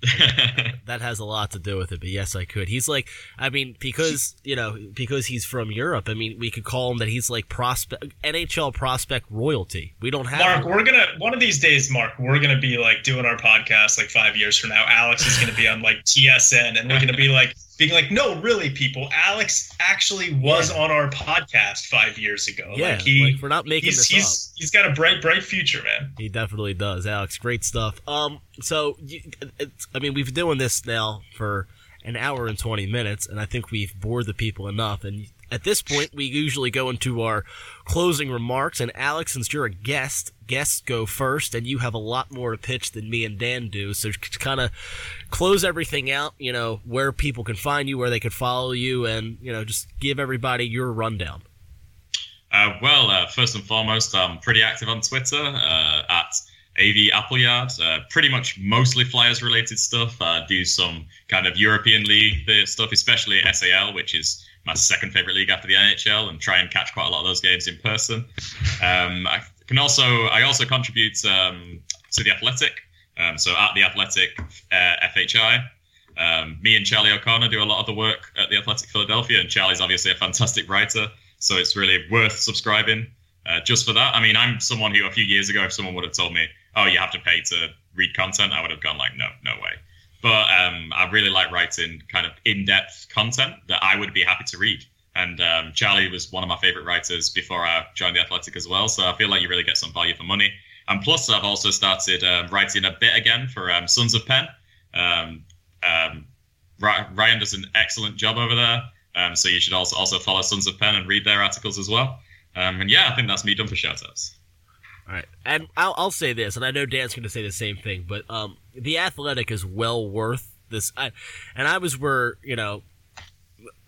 that has a lot to do with it, but yes, I could. He's like, I mean, because you know, because he's from Europe. I mean, we could call him that. He's like prospect NHL prospect royalty. We don't have. Mark, we're gonna one of these days, Mark, we're gonna be like doing our podcast like five years from now. Alex is gonna be on like TSN, and we're gonna be like, being like, "No, really, people, Alex actually was Yeah. on our podcast five years ago. Yeah, like he, like, we're not making he's this he's he's got a bright, bright future, man." He definitely does, Alex. Great stuff. Um, so you, it's, I mean, we've been doing this now for an hour and twenty minutes, and I think we've bored the people enough. And at this point, we usually go into our closing remarks. And Alex, since you're a guest, guests go first, and you have a lot more to pitch than me and Dan do. So to kind of close everything out, you know, where people can find you, where they can follow you, and you know, just give everybody your rundown. Uh, well, uh, first and foremost, I'm pretty active on Twitter uh, at AV Appleyard. Uh, pretty much mostly Flyers related stuff. I do some kind of European League uh, stuff, especially SHL, which is my second favorite league after the NHL, and try and catch quite a lot of those games in person. Um, I can also I also contribute um, to the Athletic. Um, so at the Athletic uh, FHI. Um, me and Charlie O'Connor do a lot of the work at the Athletic Philadelphia, and Charlie's obviously a fantastic writer, so it's really worth subscribing uh, just for that. I mean, I'm someone who a few years ago, if someone would have told me, "Oh, you have to pay to read content," I would have gone like, "No, no way." But um, I really like writing kind of in-depth content that I would be happy to read. And um, Charlie was one of my favorite writers before I joined the Athletic as well, so I feel like you really get some value for money. And plus, I've also started um, writing a bit again for um, Sons of Penn. Um, Ryan does an excellent job over there, so you should also also follow Sons of Penn and read their articles as well. And yeah, I think that's me done for shoutouts. All right, and I'll, I'll say this, and I know Dan's going to say the same thing, but um, the Athletic is well worth this. I, and I was where you know,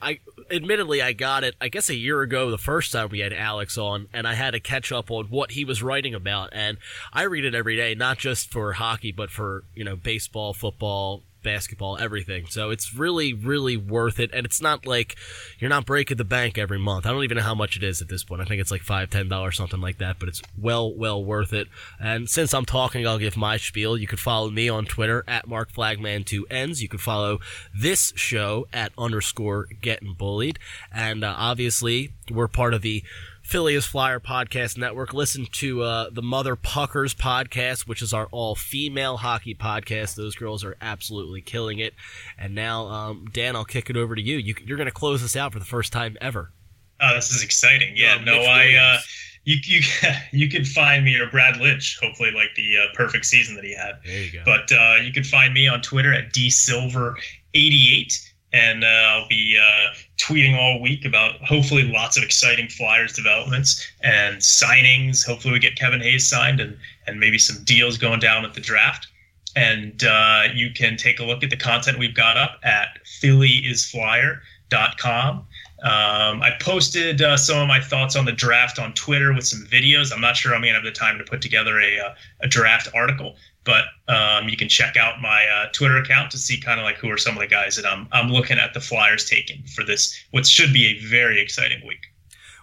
I admittedly I got it. I guess a year ago, the first time we had Alex on, and I had to catch up on what he was writing about. And I read it every day, not just for hockey, but for you know baseball, football, basketball, everything. So it's really, really worth it. And it's not like you're not breaking the bank every month. I don't even know how much it is at this point. I think it's like five, ten dollars, something like that. But it's well, well worth it. And since I'm talking, I'll give my spiel. You could follow me on Twitter at Mark Flagman two ends. You could follow this show at underscore Getting Bullied. And uh, obviously, we're part of the Phileas Flyer Podcast Network. Listen to uh, the Mother Puckers podcast, which is our all female hockey podcast. Those girls are absolutely killing it. And now, um, Dan, I'll kick it over to you. you you're going to close this out for the first time ever. Oh, this is exciting. Yeah, Oh, no, I. Uh, you you you could find me or Brad Lidge, hopefully, like the uh, perfect season that he had. There you go. But uh, you can find me on Twitter at dsilver88, and uh, I'll be uh, tweeting all week about hopefully lots of exciting Flyers developments and signings. Hopefully, we get Kevin Hayes signed and and maybe some deals going down at the draft. And uh, you can take a look at the content we've got up at phillyisflyer.com. Um, I posted uh, some of my thoughts on the draft on Twitter with some videos. I'm not sure I'm going to have the time to put together a, uh, a draft article, but um, you can check out my uh, Twitter account to see kind of like who are some of the guys that I'm I'm looking at the Flyers taking for this, what should be a very exciting week.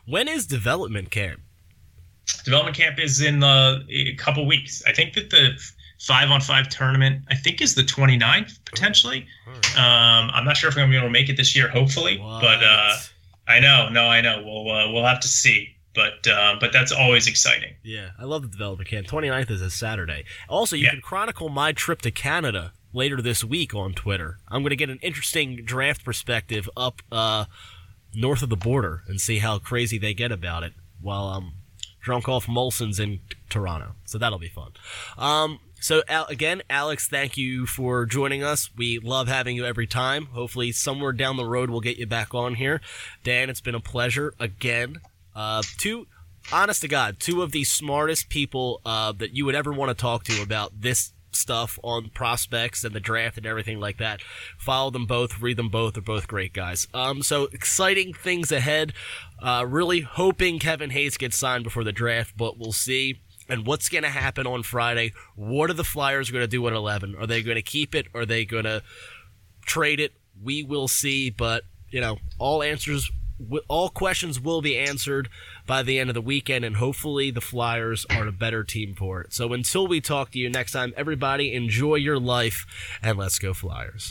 when is development camp? Development camp is in uh, a couple weeks. I think that the five on five tournament, I think, is the 29th potentially. Um, I'm not sure if I'm going to be able to make it this year, hopefully, but uh, I know, no, I know. We'll uh, we'll have to see, but uh, but that's always exciting. Yeah, I love the development camp. 29th is a Saturday. Also, you Yeah. can chronicle my trip to Canada later this week on Twitter. I'm going to get an interesting draft perspective up uh, north of the border and see how crazy they get about it while I'm drunk off Molson's in Toronto. So that'll be fun. Um, so Al- again, Alex, thank you for joining us. We love having you every time. Hopefully, somewhere down the road, we'll get you back on here. Dan, it's been a pleasure again. Uh, two, honest to God, two of the smartest people uh, that you would ever want to talk to about this stuff on prospects and the draft and everything like that. Follow them both, read them both. They're both great guys. Um, so exciting things ahead. Uh, really hoping Kevin Hayes gets signed before the draft, but we'll see. And what's going to happen on Friday? What are the Flyers going to do at 11? Are they going to keep it? Are they going to trade it? We will see. But, you know, all answers, all questions will be answered by the end of the weekend. And hopefully the Flyers are a better team for it. So until we talk to you next time, everybody enjoy your life and let's go Flyers.